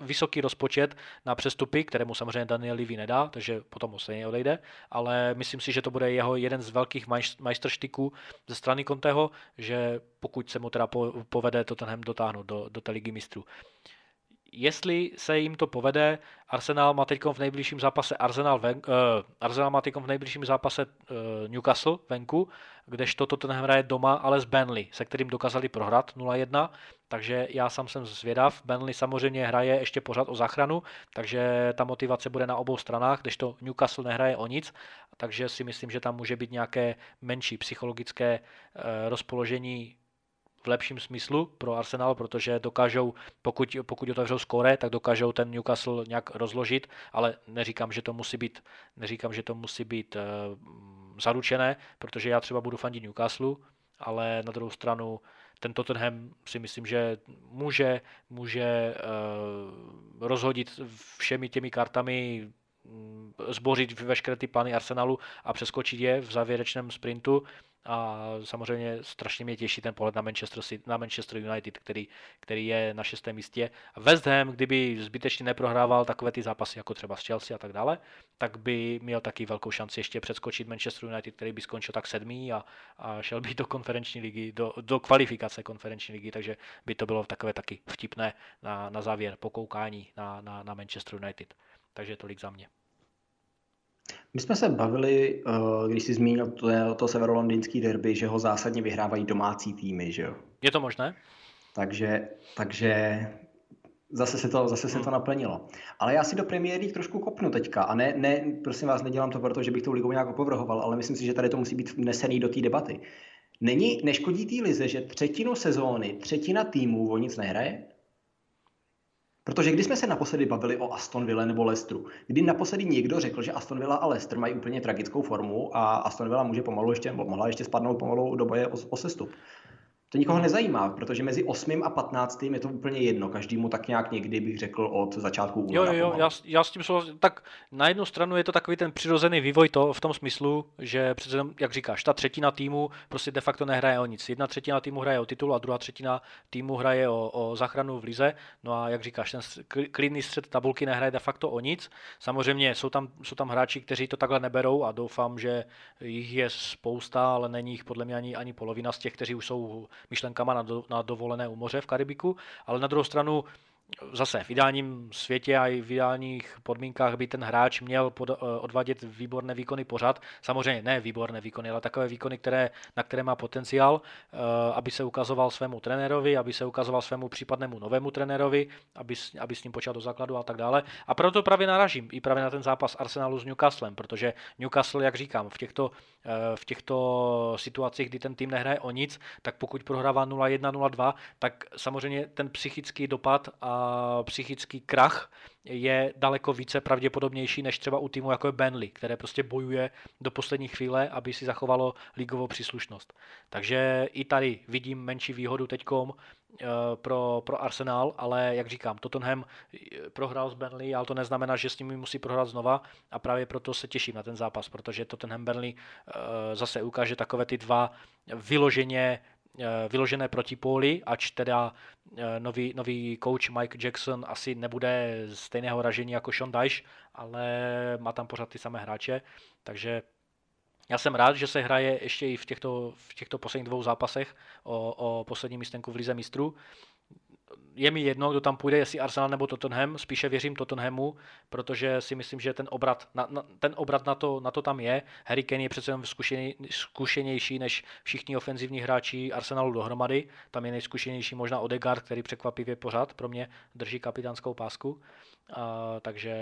vysoký rozpočet na přestupy, kterému samozřejmě Daniel Levy nedá, takže potom ho stejně odejde, ale myslím si, že to bude jeho jeden z velkých majstrštiků ze strany Conteho, že pokud se mu teda povede to tenhle dotáhnout do, do té ligy mistrů jestli se jim to povede, Arsenal má teď v nejbližším zápase Arsenal, ven, uh, Arsenal má v nejbližším zápase uh, Newcastle venku, kdežto ten hraje doma, ale s Burnley, se kterým dokázali prohrát 0-1, takže já sám jsem zvědav. Burnley samozřejmě hraje ještě pořád o záchranu, takže ta motivace bude na obou stranách, kdežto Newcastle nehraje o nic, takže si myslím, že tam může být nějaké menší psychologické uh, rozpoložení v lepším smyslu pro Arsenal, protože dokážou, pokud, pokud otevřou skóre, tak dokážou ten Newcastle nějak rozložit, ale neříkám, že to musí být, neříkám, že to musí být uh, zaručené, protože já třeba budu fandit Newcastle, ale na druhou stranu ten Tottenham si myslím, že může, může uh, rozhodit všemi těmi kartami mm, zbořit veškeré ty plány Arsenalu a přeskočit je v závěrečném sprintu a samozřejmě strašně mě těší ten pohled na Manchester, na Manchester United, který, který je na šestém místě. West Ham, kdyby zbytečně neprohrával takové ty zápasy jako třeba s Chelsea a tak dále, tak by měl taky velkou šanci ještě předskočit Manchester United, který by skončil tak sedmý a, a šel by do konferenční ligy, do, do kvalifikace konferenční ligy, takže by to bylo takové taky vtipné na, na závěr pokoukání na, na, na Manchester United. Takže tolik za mě.
My jsme se bavili, eh, když jsi zmínil to, to severolondýnský derby, že ho zásadně vyhrávají domácí týmy, že jo?
Je to možné?
Takže, takže zase se, to, zase se to hmm. naplnilo. Ale já si do Premier League trošku kopnu teďka. A ne, ne, prosím vás, nedělám to proto, že bych tou ligou nějak opovrhoval, ale myslím si, že tady to musí být vnesený do té debaty. Není, neškodí té lize, že třetinu sezóny, třetina týmů o nic nehraje? Protože když jsme se naposledy bavili o Aston Villa nebo Leicesteru, kdy naposledy někdo řekl, že Aston Villa a Leicester mají úplně tragickou formu a Aston Villa může pomalu ještě, mohla ještě spadnout pomalu do boje o, o sestup. To nikoho nezajímá, protože mezi 8. a 15. je to úplně jedno. Každému tak nějak někdy bych řekl od začátku
února. Jo, jo, já, já, s tím souhlasím. Tak na jednu stranu je to takový ten přirozený vývoj to v tom smyslu, že přece, jak říkáš, ta třetina týmu prostě de facto nehraje o nic. Jedna třetina týmu hraje o titul a druhá třetina týmu hraje o, o záchranu v lize. No a jak říkáš, ten klidný střed tabulky nehraje de facto o nic. Samozřejmě jsou tam, jsou tam hráči, kteří to takhle neberou a doufám, že jich je spousta, ale není jich podle mě ani, ani polovina z těch, kteří už jsou myšlenkama na, do, na dovolené u moře v Karibiku, ale na druhou stranu zase v ideálním světě a i v ideálních podmínkách by ten hráč měl pod, eh, odvádět výborné výkony pořád. Samozřejmě ne výborné výkony, ale takové výkony, které, na které má potenciál, eh, aby se ukazoval svému trenérovi, aby se ukazoval svému případnému novému trenérovi, aby, aby s ním počal do základu a tak dále. A proto právě naražím i právě na ten zápas Arsenalu s Newcastlem, protože Newcastle, jak říkám, v těchto, v těchto situacích, kdy ten tým nehraje o nic, tak pokud prohrává 0-1, 0-2, tak samozřejmě ten psychický dopad a psychický krach je daleko více pravděpodobnější než třeba u týmu jako je Benley, které prostě bojuje do poslední chvíle, aby si zachovalo ligovou příslušnost. Takže i tady vidím menší výhodu teďkom eh, pro, pro Arsenal, ale jak říkám, Tottenham eh, prohrál s Burnley, ale to neznamená, že s nimi musí prohrát znova a právě proto se těším na ten zápas, protože Tottenham Burnley eh, zase ukáže takové ty dva vyloženě Eh, vyložené protipóly, ač teda eh, nový, nový coach Mike Jackson asi nebude stejného ražení jako Sean Dyche, ale má tam pořád ty samé hráče, takže já jsem rád, že se hraje ještě i v těchto, v těchto posledních dvou zápasech o, o poslední místenku v Lize mistrů je mi jedno, kdo tam půjde, jestli Arsenal nebo Tottenham, spíše věřím Tottenhamu, protože si myslím, že ten obrat na, na, ten obrat na, to, na to tam je. Harry Kane je přece jen zkušeněj, zkušenější než všichni ofenzivní hráči Arsenalu dohromady. Tam je nejzkušenější možná Odegaard, který překvapivě pořád pro mě drží kapitánskou pásku. A, takže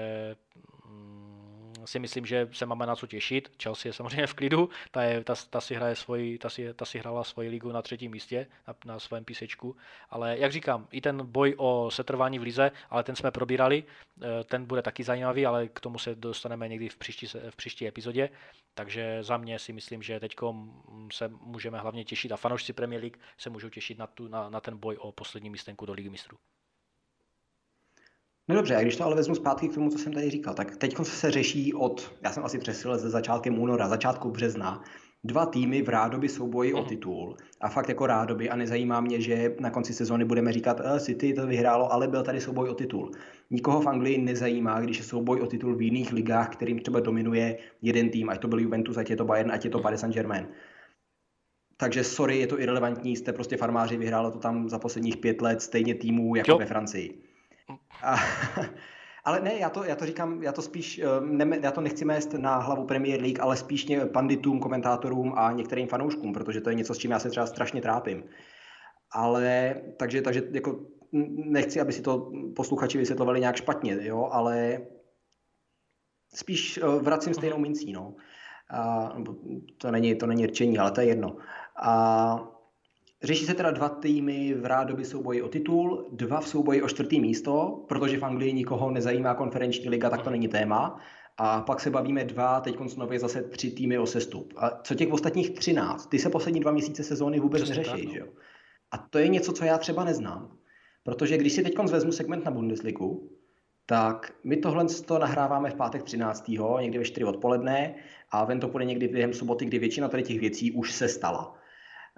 mm, si myslím, že se máme na co těšit. Chelsea je samozřejmě v klidu, ta, je, ta, ta, si, hraje svoji, ta, si, ta si hrála svoji ligu na třetím místě, na, na svém písečku. Ale jak říkám, i ten boj o setrvání v lize, ale ten jsme probírali, eh, ten bude taky zajímavý, ale k tomu se dostaneme někdy v příští, v příští epizodě. Takže za mě si myslím, že teď se můžeme hlavně těšit a fanoušci Premier League se můžou těšit na, tu, na, na ten boj o poslední místenku do Ligy mistrů.
No dobře, a když to ale vezmu zpátky k tomu, co jsem tady říkal, tak teď se řeší od, já jsem asi přesil ze začátkem února, začátku března, dva týmy v rádoby souboji mm. o mhm. titul a fakt jako rádoby a nezajímá mě, že na konci sezóny budeme říkat, e, City to vyhrálo, ale byl tady souboj o titul. Nikoho v Anglii nezajímá, když je souboj o titul v jiných ligách, kterým třeba dominuje jeden tým, ať to byl Juventus, ať je to Bayern, ať je to Paris Saint-Germain. Takže sorry, je to irrelevantní, jste prostě farmáři, vyhrálo to tam za posledních pět let stejně týmů jako jo. ve Francii. A, ale ne, já to, já to říkám, já to spíš, eh, ne, já to nechci mést na hlavu Premier League, ale spíš panditům, komentátorům a některým fanouškům, protože to je něco, s čím já se třeba strašně trápím. Ale, takže, takže jako nechci, aby si to posluchači vysvětlovali nějak špatně, jo, ale spíš eh, vracím stejnou mincí, no. A, to, není, to není rčení, ale to je jedno. A Řeší se teda dva týmy v rádoby souboji o titul, dva v souboji o čtvrtý místo, protože v Anglii nikoho nezajímá konferenční liga, tak to není téma. A pak se bavíme dva, teď nově zase tři týmy o sestup. A co těch ostatních třináct? Ty se poslední dva měsíce sezóny vůbec Přesně neřeší, tak, no. že jo? A to je něco, co já třeba neznám. Protože když si teď vezmu segment na Bundesligu, tak my tohle to nahráváme v pátek 13. někdy ve 4 odpoledne a ven to půjde někdy během soboty, kdy většina tady těch věcí už se stala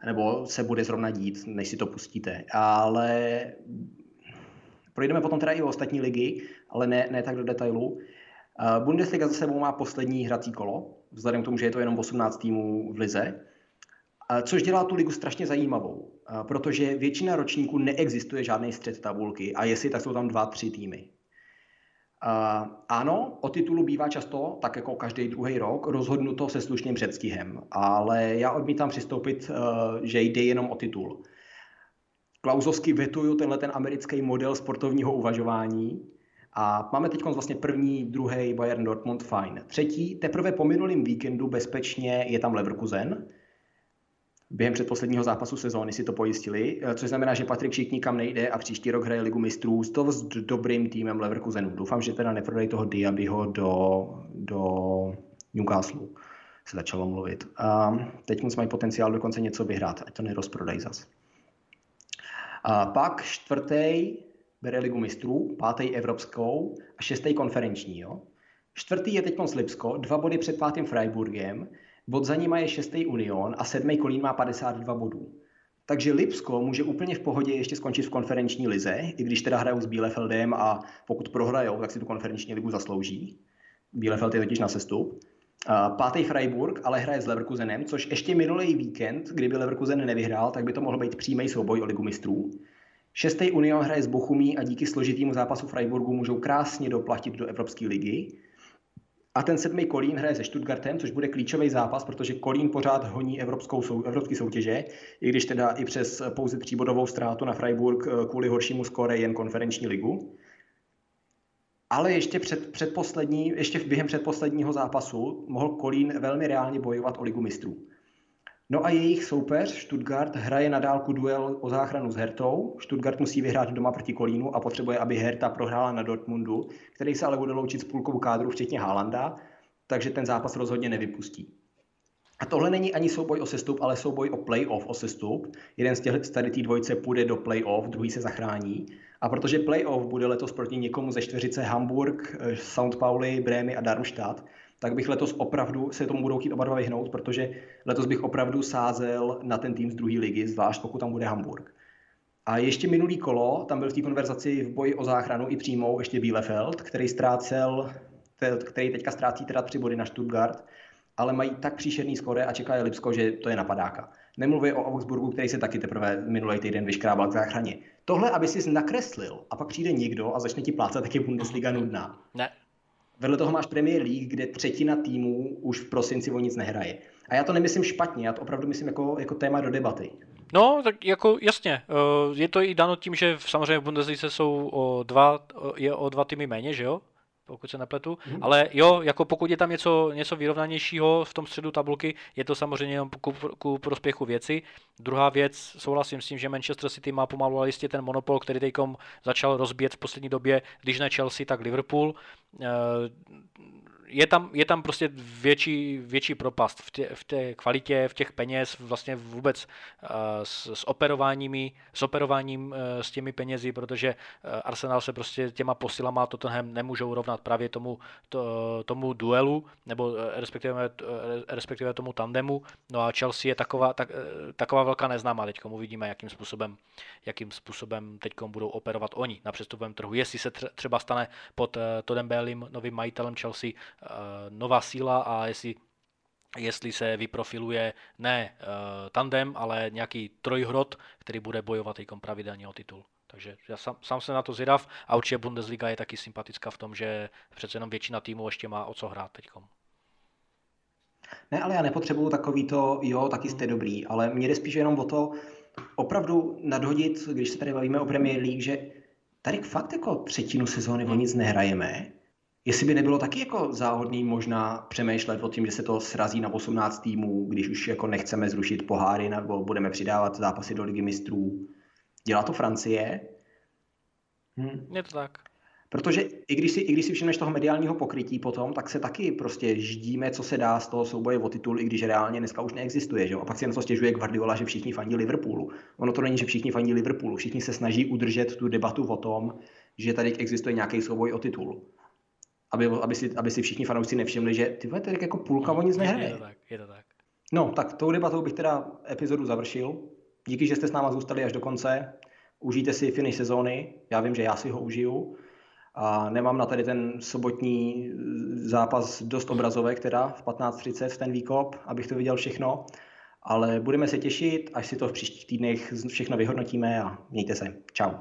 nebo se bude zrovna dít, než si to pustíte. Ale projdeme potom teda i o ostatní ligy, ale ne, ne tak do detailu. Bundesliga za sebou má poslední hrací kolo, vzhledem k tomu, že je to jenom 18 týmů v lize, což dělá tu ligu strašně zajímavou, protože většina ročníků neexistuje žádný střed tabulky a jestli, tak jsou tam dva, tři týmy. Uh, ano, o titulu bývá často, tak jako každý druhý rok, rozhodnuto se slušným předstihem, ale já odmítám přistoupit, uh, že jde jenom o titul. Klauzovsky vetuju tenhle ten americký model sportovního uvažování a máme teď vlastně první, druhý Bayern Dortmund, fajn. Třetí, teprve po minulém víkendu bezpečně je tam Leverkusen, během předposledního zápasu sezóny si to pojistili, eh, což znamená, že Patrik Šik nikam nejde a příští rok hraje ligu mistrů s to s dobrým týmem Leverkusenu. Doufám, že teda neprodají toho Diabyho do, do Newcastle se začalo mluvit. A teď moc mají potenciál dokonce něco vyhrát, ať to nerozprodají zas. A pak čtvrtý bere ligu mistrů, pátý evropskou a šestý konferenční. Jo? Čtvrtý je teď Slipsko, dva body před pátým Freiburgem, bod za nima je šestý Union a sedmý Kolín má 52 bodů. Takže Lipsko může úplně v pohodě ještě skončit v konferenční lize, i když teda hrajou s Bielefeldem a pokud prohrajou, tak si tu konferenční ligu zaslouží. Bielefeld je totiž na sestup. Pátý Freiburg ale hraje s Leverkusenem, což ještě minulý víkend, kdyby Leverkusen nevyhrál, tak by to mohl být přímý souboj o ligu mistrů. Šestý Union hraje s Bochumí a díky složitému zápasu Freiburgu můžou krásně doplatit do Evropské ligy. A ten sedmý Kolín hraje se Stuttgartem, což bude klíčový zápas, protože Kolín pořád honí evropskou sou, evropský soutěže, i když teda i přes pouze tříbodovou ztrátu na Freiburg eh, kvůli horšímu skóre jen konferenční ligu. Ale ještě, před, předposlední, ještě během předposledního zápasu mohl Kolín velmi reálně bojovat o ligu mistrů. No a jejich soupeř Stuttgart hraje na dálku duel o záchranu s Hertou. Stuttgart musí vyhrát doma proti Kolínu a potřebuje, aby Herta prohrála na Dortmundu, který se ale bude loučit s půlkou kádru, včetně Haalanda, takže ten zápas rozhodně nevypustí. A tohle není ani souboj o sestup, ale souboj o playoff o sestup. Jeden z těch tady té dvojce půjde do playoff, druhý se zachrání. A protože playoff bude letos proti někomu ze čtveřice Hamburg, eh, St. Pauli, Brémy a Darmstadt, tak bych letos opravdu se tomu budou chtít oba dva vyhnout, protože letos bych opravdu sázel na ten tým z druhé ligy, zvlášť pokud tam bude Hamburg. A ještě minulý kolo, tam byl v té konverzaci v boji o záchranu i přímou ještě Bielefeld, který ztrácel, který teďka ztrácí teda tři body na Stuttgart, ale mají tak příšerný skore a čeká je Lipsko, že to je napadáka. Nemluvě o Augsburgu, který se taky teprve minulý týden vyškrábal k záchraně. Tohle, aby si nakreslil a pak přijde někdo a začne ti plácat, tak je Bundesliga nudná.
Ne,
Vedle toho máš Premier League, kde třetina týmů už v prosinci o nic nehraje. A já to nemyslím špatně, já to opravdu myslím jako, jako téma do debaty.
No, tak jako jasně. Eh, je to i dano tím, že samozřejmě v Bundeslize jsou o dva, je o dva týmy méně, že jo? Pokud se nepletu. Hmm. Ale jo, jako pokud je tam něco, něco vyrovnanějšího v tom středu tabulky, je to samozřejmě jenom ku, ku prospěchu věci. Druhá věc, souhlasím s tím, že Manchester City má pomalu ale jistě ten monopol, který teďkom začal rozbíjet v poslední době, když ne Chelsea, tak Liverpool. Je tam, je tam prostě větší, větší propast v, tě, v té kvalitě, v těch peněz, vlastně vůbec uh, s, s, operováními, s operováním uh, s těmi penězi, protože uh, Arsenal se prostě těma posilama Tottenham nemůžou rovnat právě tomu, to, tomu duelu, nebo respektive, respektive tomu tandemu. No a Chelsea je taková, tak, taková velká neznámá teď uvidíme, jakým způsobem, jakým způsobem teď budou operovat oni na přestupovém trhu. Jestli se třeba stane pod Todem Bellim novým majitelem Chelsea nová síla a jestli jestli se vyprofiluje ne uh, tandem, ale nějaký trojhrot, který bude bojovat pravidelně o titul. Takže já sám, sám jsem na to zvědav a určitě Bundesliga je taky sympatická v tom, že přece jenom většina týmů ještě má o co hrát teďkom.
Ne, ale já nepotřebuju takový to, jo, taky jste dobrý, ale mě jde spíš jenom o to opravdu nadhodit, když se tady bavíme o Premier League, že tady fakt jako třetinu sezóny o nic nehrajeme Jestli by nebylo taky jako záhodný možná přemýšlet o tím, že se to srazí na 18 týmů, když už jako nechceme zrušit poháry nebo budeme přidávat zápasy do ligy mistrů. Dělá to Francie?
Hm. Je to tak.
Protože i když, si, i když si všimneš toho mediálního pokrytí potom, tak se taky prostě ždíme, co se dá z toho souboje o titul, i když reálně dneska už neexistuje. Že? A pak si jen to stěžuje Guardiola, že všichni fandí Liverpoolu. Ono to není, že všichni fandí Liverpoolu. Všichni se snaží udržet tu debatu o tom, že tady existuje nějaký souboj o titul aby, aby, si, aby si všichni fanoušci nevšimli, že ty vole, tady jako půlka o nic nehraje.
Je to tak, je to tak.
No, tak tou debatou bych teda epizodu završil. Díky, že jste s náma zůstali až do konce. Užijte si finish sezóny. Já vím, že já si ho užiju. A nemám na tady ten sobotní zápas dost obrazovek, teda v 15.30 v ten výkop, abych to viděl všechno. Ale budeme se těšit, až si to v příštích týdnech všechno vyhodnotíme a mějte se. Ciao.